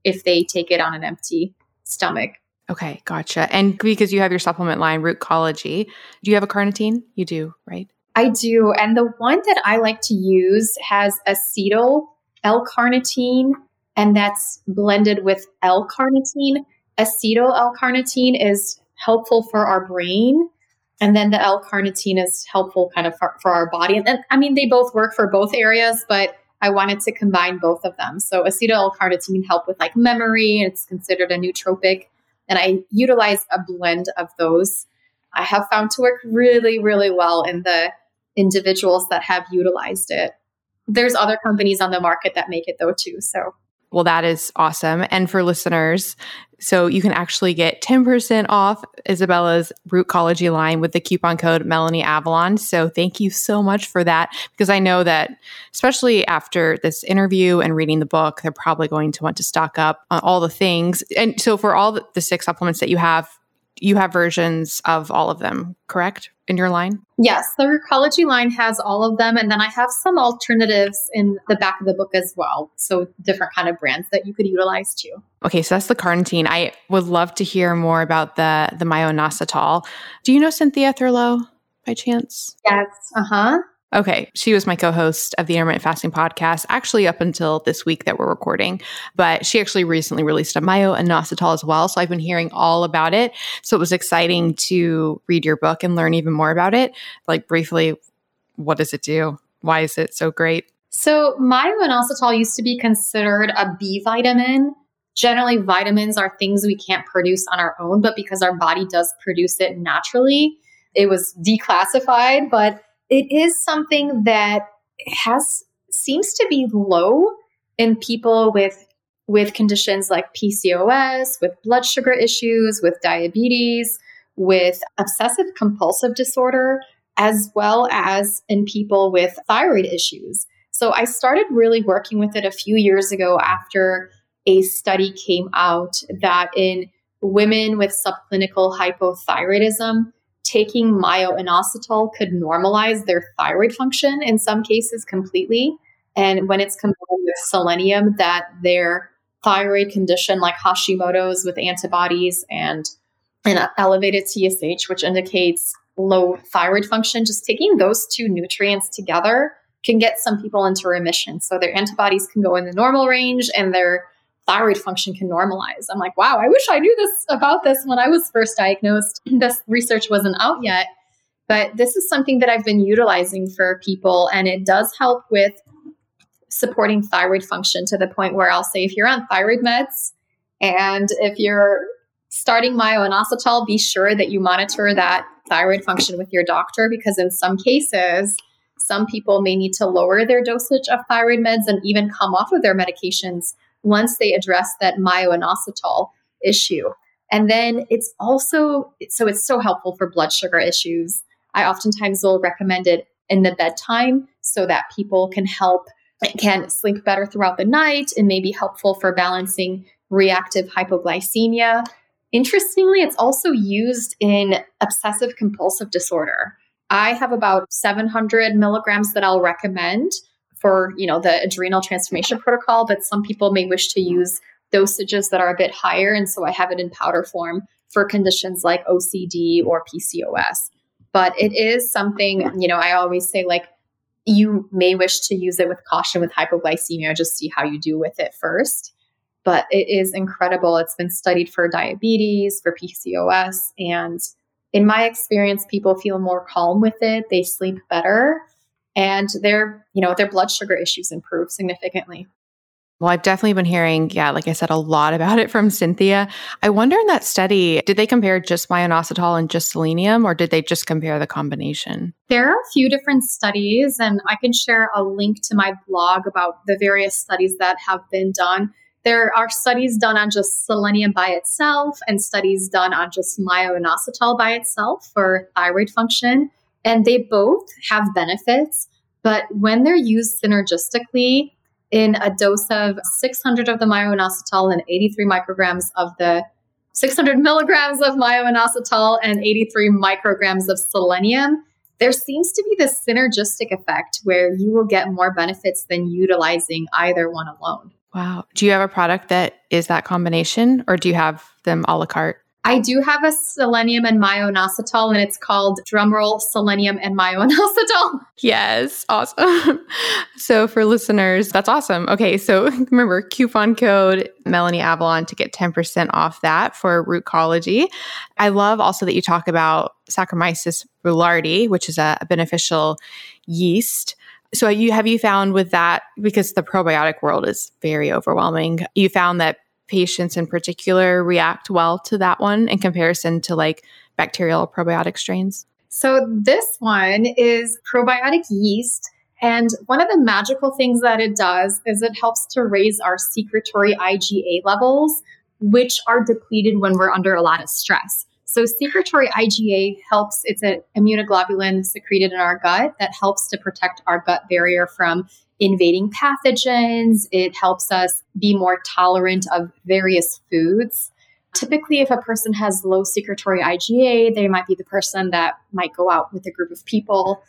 if they take it on an empty stomach. Okay, gotcha. And because you have your supplement line, Rootcology, do you have a carnitine? You do, right? I do. And the one that I like to use has acetyl L-carnitine, and that's blended with L-carnitine. Acetyl L-carnitine is helpful for our brain. And then the L-carnitine is helpful kind of for, for our body. And, I mean, they both work for both areas, but I wanted to combine both of them. So acetyl-L-carnitine help with like memory. It's considered a nootropic. And I utilize a blend of those. I have found to work really, really well in the individuals that have utilized it. There's other companies on the market that make it though too. So well, that is awesome. And for listeners, so you can actually get 10% off Izabella's Rootcology line with the coupon code Melanie Avalon. So thank you so much for that because I know that especially after this interview and reading the book, they're probably going to want to stock up on all the things. And so for all the six supplements that you have, you have versions of all of them, correct? In your line? Yes, the Rootcology line has all of them. And then I have some alternatives in the back of the book as well. So different kind of brands that you could utilize too. Okay, so that's the carnitine. I would love to hear more about the the myo-inositol. Do you know Cynthia Thurlow by chance? Yes. Uh-huh. Okay. She was my co host of the Intermittent Fasting podcast, actually up until this week that we're recording. But she actually recently released a myo-inositol as well. So I've been hearing all about it. So it was exciting to read your book and learn even more about it. Like, briefly, what does it do? Why is it so great? So, myo-inositol used to be considered a B vitamin. Generally, vitamins are things we can't produce on our own, but because our body does produce it naturally, it was declassified. But it is something that has seems to be low in people with with conditions like PCOS, with blood sugar issues, with diabetes, with obsessive compulsive disorder, as well as in people with thyroid issues. So I started really working with it a few years ago after a study came out that in women with subclinical hypothyroidism, taking myo-inositol could normalize their thyroid function in some cases completely. And when it's combined with selenium, that their thyroid condition, like Hashimoto's with antibodies and an elevated TSH, which indicates low thyroid function, just taking those two nutrients together can get some people into remission. So their antibodies can go in the normal range and their thyroid function can normalize. I'm like, wow, I wish I knew this about this when I was first diagnosed. this research wasn't out yet, but this is something that I've been utilizing for people, and it does help with supporting thyroid function to the point where I'll say, if you're on thyroid meds and if you're starting myo-inositol, be sure that you monitor that thyroid function with your doctor because in some cases, some people may need to lower their dosage of thyroid meds and even come off of their medications once they address that myo-inositol issue. And then it's also, so it's so helpful for blood sugar issues. I oftentimes will recommend it in the bedtime so that people can help, can sleep better throughout the night and may be helpful for balancing reactive hypoglycemia. Interestingly, it's also used in obsessive compulsive disorder. I have about 700 milligrams that I'll recommend for, you know, the adrenal transformation protocol, but some people may wish to use dosages that are a bit higher. And so I have it in powder form for conditions like OCD or PCOS. But it is something, you know, I always say, like, you may wish to use it with caution with hypoglycemia, just see how you do with it first. But it is incredible. It's been studied for diabetes, for PCOS. And in my experience, people feel more calm with it. They sleep better and their, you know, their blood sugar issues improve significantly. Well, I've definitely been hearing, yeah, like I said, a lot about it from Cynthia. I wonder in that study, did they compare just myo-inositol and just selenium, or did they just compare the combination? There are a few different studies, and I can share a link to my blog about the various studies that have been done. There are studies done on just selenium by itself and studies done on just myo-inositol by itself for thyroid function, and they both have benefits. But when they're used synergistically, in a dose of 600 of the myo-inositol and 83 micrograms of the 600 milligrams of myo-inositol and 83 micrograms of selenium, there seems to be this synergistic effect where you will get more benefits than utilizing either one alone. Wow. Do you have a product that is that combination or do you have them a la carte? I do have a selenium and myo-inositol, and it's called drumroll selenium and myo-inositol. Yes, awesome. so for listeners, that's awesome. Okay, so remember coupon code Melanie Avalon to get 10% off that for Rootcology. I love also that you talk about Saccharomyces boulardii, which is a, a beneficial yeast. So you have you found with that because the probiotic world is very overwhelming. You found that patients in particular react well to that one in comparison to like bacterial probiotic strains? So, this one is probiotic yeast. And one of the magical things that it does is it helps to raise our secretory IgA levels, which are depleted when we're under a lot of stress. So, secretory IgA helps, it's an immunoglobulin secreted in our gut that helps to protect our gut barrier from invading pathogens. It helps us be more tolerant of various foods. Typically, if a person has low secretory IgA, they might be the person that might go out with a group of people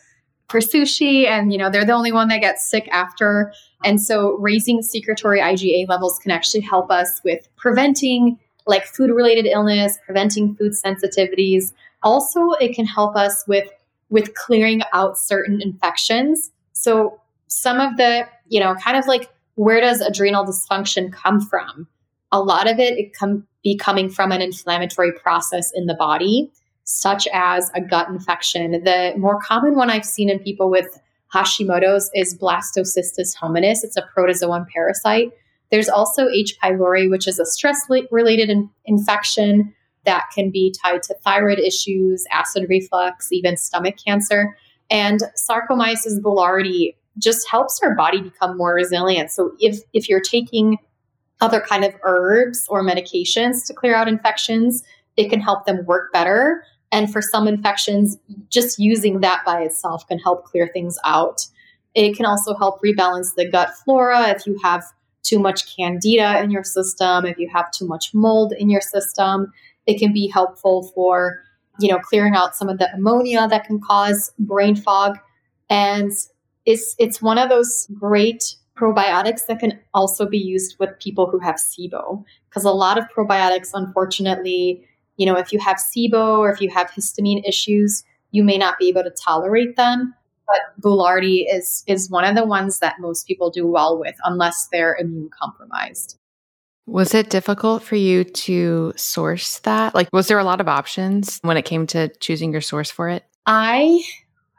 for sushi and you know they're the only one that gets sick after and so raising secretory IgA levels can actually help us with preventing like food related illness preventing food sensitivities also it can help us with with clearing out certain infections so some of the, you know, kind of like where does adrenal dysfunction come from? A lot of it, it can be coming from an inflammatory process in the body, such as a gut infection. The more common one I've seen in people with Hashimoto's is Blastocystis hominis. It's a protozoan parasite. There's also H. pylori, which is a stress related in- infection that can be tied to thyroid issues, acid reflux, even stomach cancer. And Saccharomyces boulardii just helps our body become more resilient. So if if you're taking other kind of herbs or medications to clear out infections, it can help them work better. And for some infections, just using that by itself can help clear things out. It can also help rebalance the gut flora if you have too much candida in your system, if you have too much mold in your system. It can be helpful for, you know, clearing out some of the ammonia that can cause brain fog. And it's it's one of those great probiotics that can also be used with people who have SIBO because a lot of probiotics unfortunately you know if you have SIBO or if you have histamine issues you may not be able to tolerate them but Boulardii is is one of the ones that most people do well with unless they're immune compromised. Was it difficult for you to source that? Like was there a lot of options when it came to choosing your source for it? I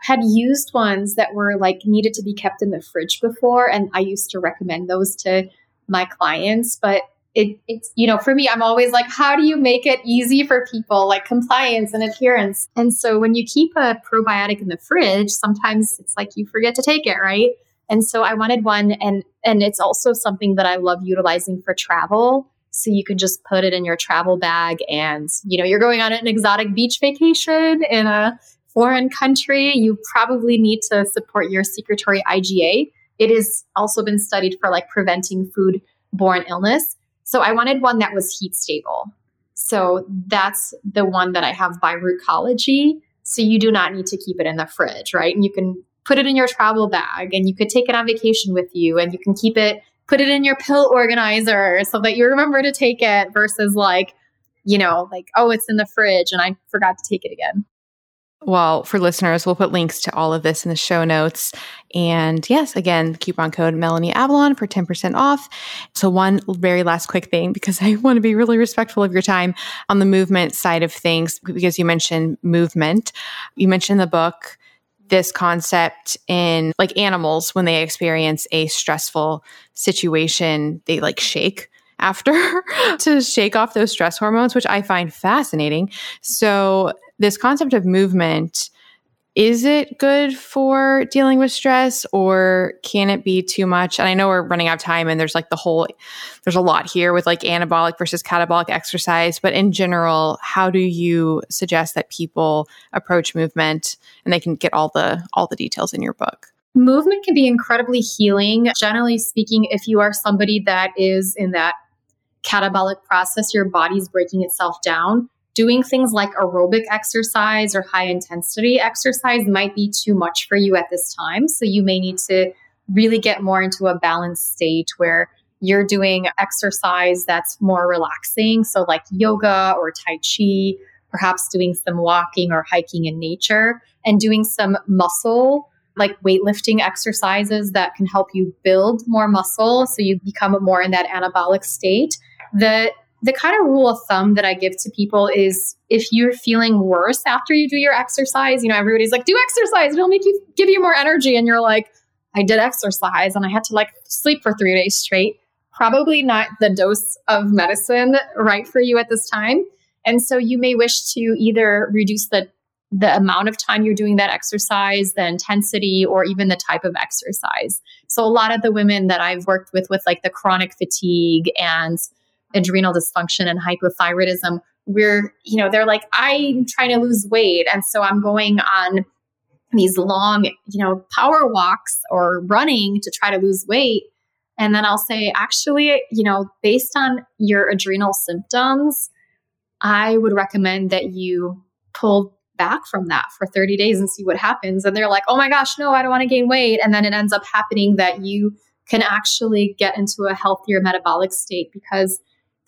had used ones that were like needed to be kept in the fridge before and I used to recommend those to my clients but it, it's you know for me i'm always like how do you make it easy for people like compliance and adherence and so when you keep a probiotic in the fridge sometimes it's like you forget to take it right And so I wanted one and and it's also something that I love utilizing for travel. So you can just put it in your travel bag and you know, you're going on an exotic beach vacation in a foreign country, you probably need to support your secretory IgA. It has also been studied for like preventing food borne illness. So I wanted one that was heat stable. So that's the one that I have by Rootcology. So you do not need to keep it in the fridge, right? And you can put it in your travel bag and you could take it on vacation with you and you can keep it, put it in your pill organizer so that you remember to take it versus like, you know, like, oh, it's in the fridge and I forgot to take it again. Well, for listeners, we'll put links to all of this in the show notes. And yes, again, coupon code Melanie Avalon for 10% off. So, one very last quick thing, because I want to be really respectful of your time on the movement side of things, because you mentioned movement. You mentioned the book this concept in like animals when they experience a stressful situation, they like shake after to shake off those stress hormones, which I find fascinating. So, this concept of movement is it good for dealing with stress or can it be too much? And i know we're running out of time and there's like the whole there's a lot here with like anabolic versus catabolic exercise but in general how do you suggest that people approach movement and they can get all the all the details in your book? Movement can be incredibly healing. Generally speaking if you are somebody that is in that catabolic process your body's breaking itself down doing things like aerobic exercise or high intensity exercise might be too much for you at this time. So you may need to really get more into a balanced state where you're doing exercise that's more relaxing. So, like yoga or Tai Chi, perhaps doing some walking or hiking in nature, and doing some muscle, like weightlifting exercises that can help you build more muscle so you become more in that anabolic state. The the kind of rule of thumb that I give to people is if you're feeling worse after you do your exercise, you know, everybody's like, do exercise, it'll make you give you more energy. And you're like, I did exercise and I had to like sleep for three days straight. Probably not the dose of medicine right for you at this time. And so you may wish to either reduce the the amount of time you're doing that exercise, the intensity, or even the type of exercise. So a lot of the women that I've worked with with like the chronic fatigue and adrenal dysfunction and hypothyroidism we're you know they're like i'm trying to lose weight. And so i'm going on these long you know power walks or running to try to lose weight. And then i'll say actually you know based on your adrenal symptoms i would recommend that you pull back from that for 30 days and see what happens. And they're like oh my gosh no i don't want to gain weight. And then it ends up happening that you can actually get into a healthier metabolic state because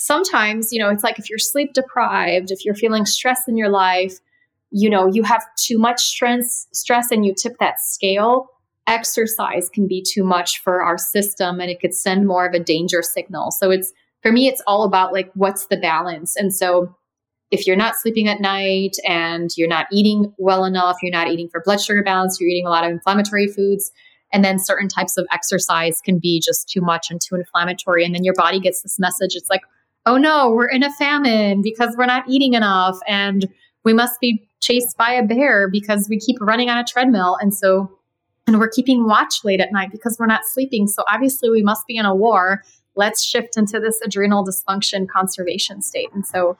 sometimes, you know, it's like if you're sleep deprived, if you're feeling stress in your life, you know, you have too much stress stress and you tip that scale, exercise can be too much for our system and it could send more of a danger signal. So it's for me it's all about like what's the balance. And so if you're not sleeping at night and you're not eating well enough, you're not eating for blood sugar balance, you're eating a lot of inflammatory foods, and then certain types of exercise can be just too much and too inflammatory. And then your body gets this message. It's like, oh no, we're in a famine because we're not eating enough and we must be chased by a bear because we keep running on a treadmill. And so, and we're keeping watch late at night because we're not sleeping. So obviously, we must be in a war. Let's shift into this adrenal dysfunction conservation state. And so,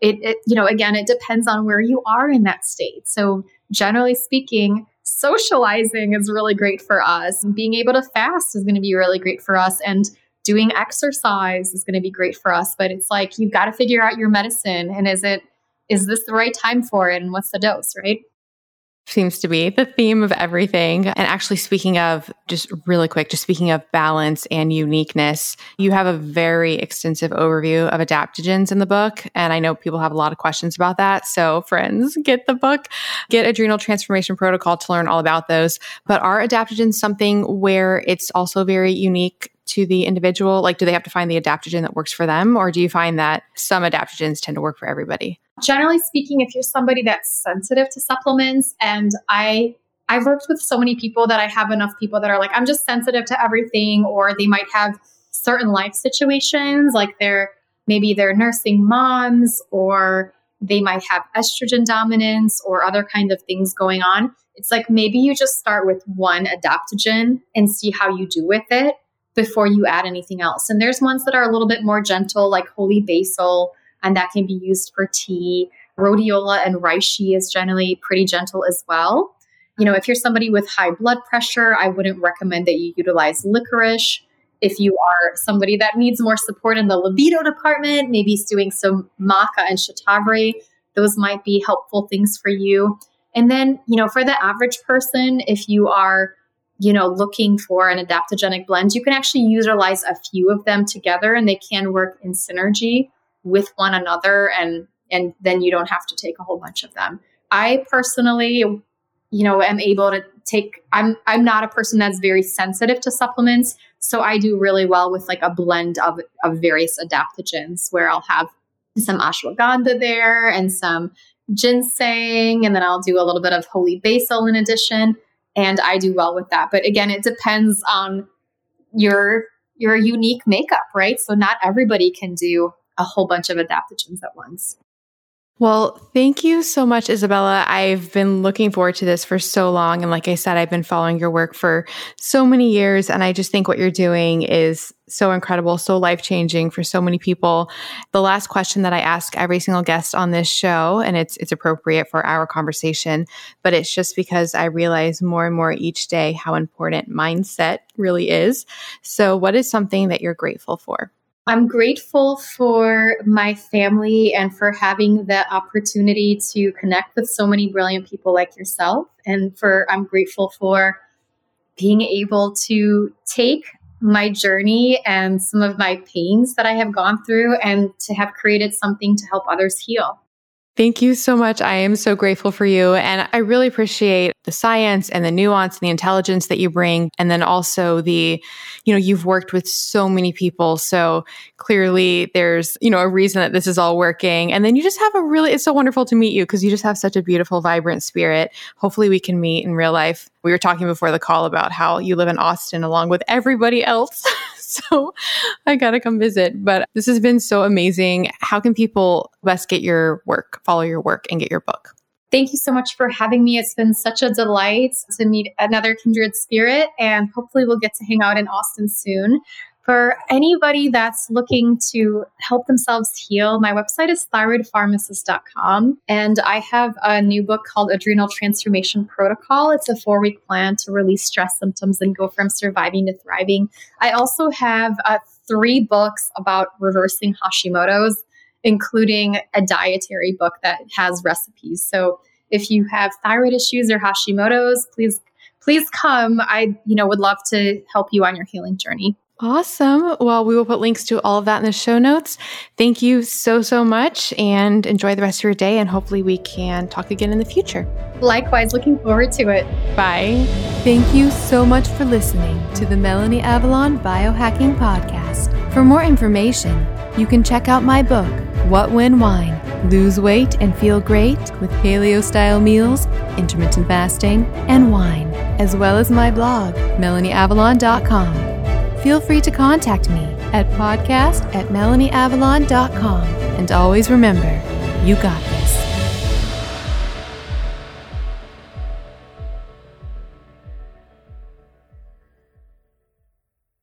it, it you know, again, it depends on where you are in that state. So, generally speaking, socializing is really great for us. Being able to fast is going to be really great for us. And doing exercise is going to be great for us but it's like you've got to figure out your medicine and is it is this the right time for it and what's the dose right seems to be the theme of everything. And actually, speaking of just really quick, just speaking of balance and uniqueness, you have a very extensive overview of adaptogens in the book. And I know people have a lot of questions about that. So, friends, get the book, get Adrenal Transformation Protocol to learn all about those. But are adaptogens something where it's also very unique to the individual? Like, do they have to find the adaptogen that works for them? Or do you find that some adaptogens tend to work for everybody? Generally speaking, if you're somebody that's sensitive to supplements, and I I've worked with so many people that I have enough people that are like, I'm just sensitive to everything, or they might have certain life situations, like they're maybe they're nursing moms, or they might have estrogen dominance or other kind of things going on. It's like maybe you just start with one adaptogen and see how you do with it before you add anything else. And there's ones that are a little bit more gentle, like holy basil, and that can be used for tea. Rhodiola and reishi is generally pretty gentle as well. You know, if you're somebody with high blood pressure, I wouldn't recommend that you utilize licorice. If you are somebody that needs more support in the libido department, maybe doing some maca and shatavari, those might be helpful things for you. And then, you know, for the average person, if you are, you know, looking for an adaptogenic blend, you can actually utilize a few of them together and they can work in synergy with one another and and then you don't have to take a whole bunch of them. I personally, you know, am able to take I'm I'm not a person that's very sensitive to supplements, so I do really well with like a blend of of various adaptogens where I'll have some ashwagandha there and some ginseng, and then I'll do a little bit of holy basil in addition. And I do well with that. But again, it depends on your your unique makeup, right? So not everybody can do a whole bunch of adaptogens at once. Well, thank you so much, Izabella. I've been looking forward to this for so long. And like I said, I've been following your work for so many years. And I just think what you're doing is so incredible, so life changing for so many people. The last question that I ask every single guest on this show, and it's, it's appropriate for our conversation, but it's just because I realize more and more each day how important mindset really is. So, what is something that you're grateful for? I'm grateful for my family and for having the opportunity to connect with so many brilliant people like yourself. And for I'm grateful for being able to take my journey and some of my pains that I have gone through and to have created something to help others heal. Thank you so much. I am so grateful for you. And I really appreciate the science and the nuance and the intelligence that you bring. And then also the, you know, you've worked with so many people. So clearly there's, you know, a reason that this is all working. And then you just have a really, it's so wonderful to meet you because you just have such a beautiful, vibrant spirit. Hopefully we can meet in real life. We were talking before the call about how you live in Austin along with everybody else. so I got to come visit. But this has been so amazing. How can people best get your work, follow your work, and get your book? Thank you so much for having me. It's been such a delight to meet another kindred spirit, and hopefully, we'll get to hang out in Austin soon. For anybody that's looking to help themselves heal, my website is thyroidpharmacist.com. And I have a new book called Adrenal Transformation Protocol. It's a four week plan to release stress symptoms and go from surviving to thriving. I also have uh, three books about reversing Hashimoto's, including a dietary book that has recipes. So if you have thyroid issues or Hashimoto's, please please come. I, you know, would love to help you on your healing journey. Awesome. Well, we will put links to all of that in the show notes. Thank you so, so much and enjoy the rest of your day. And hopefully, we can talk again in the future. Likewise, looking forward to it. Bye. Thank you so much for listening to the Melanie Avalon Biohacking Podcast. For more information, you can check out my book, What When Wine Lose Weight and Feel Great with Paleo Style Meals, Intermittent Fasting, and Wine, as well as my blog, MelanieAvalon.com feel free to contact me at podcast at melanieavalon.com. And always remember, you got this.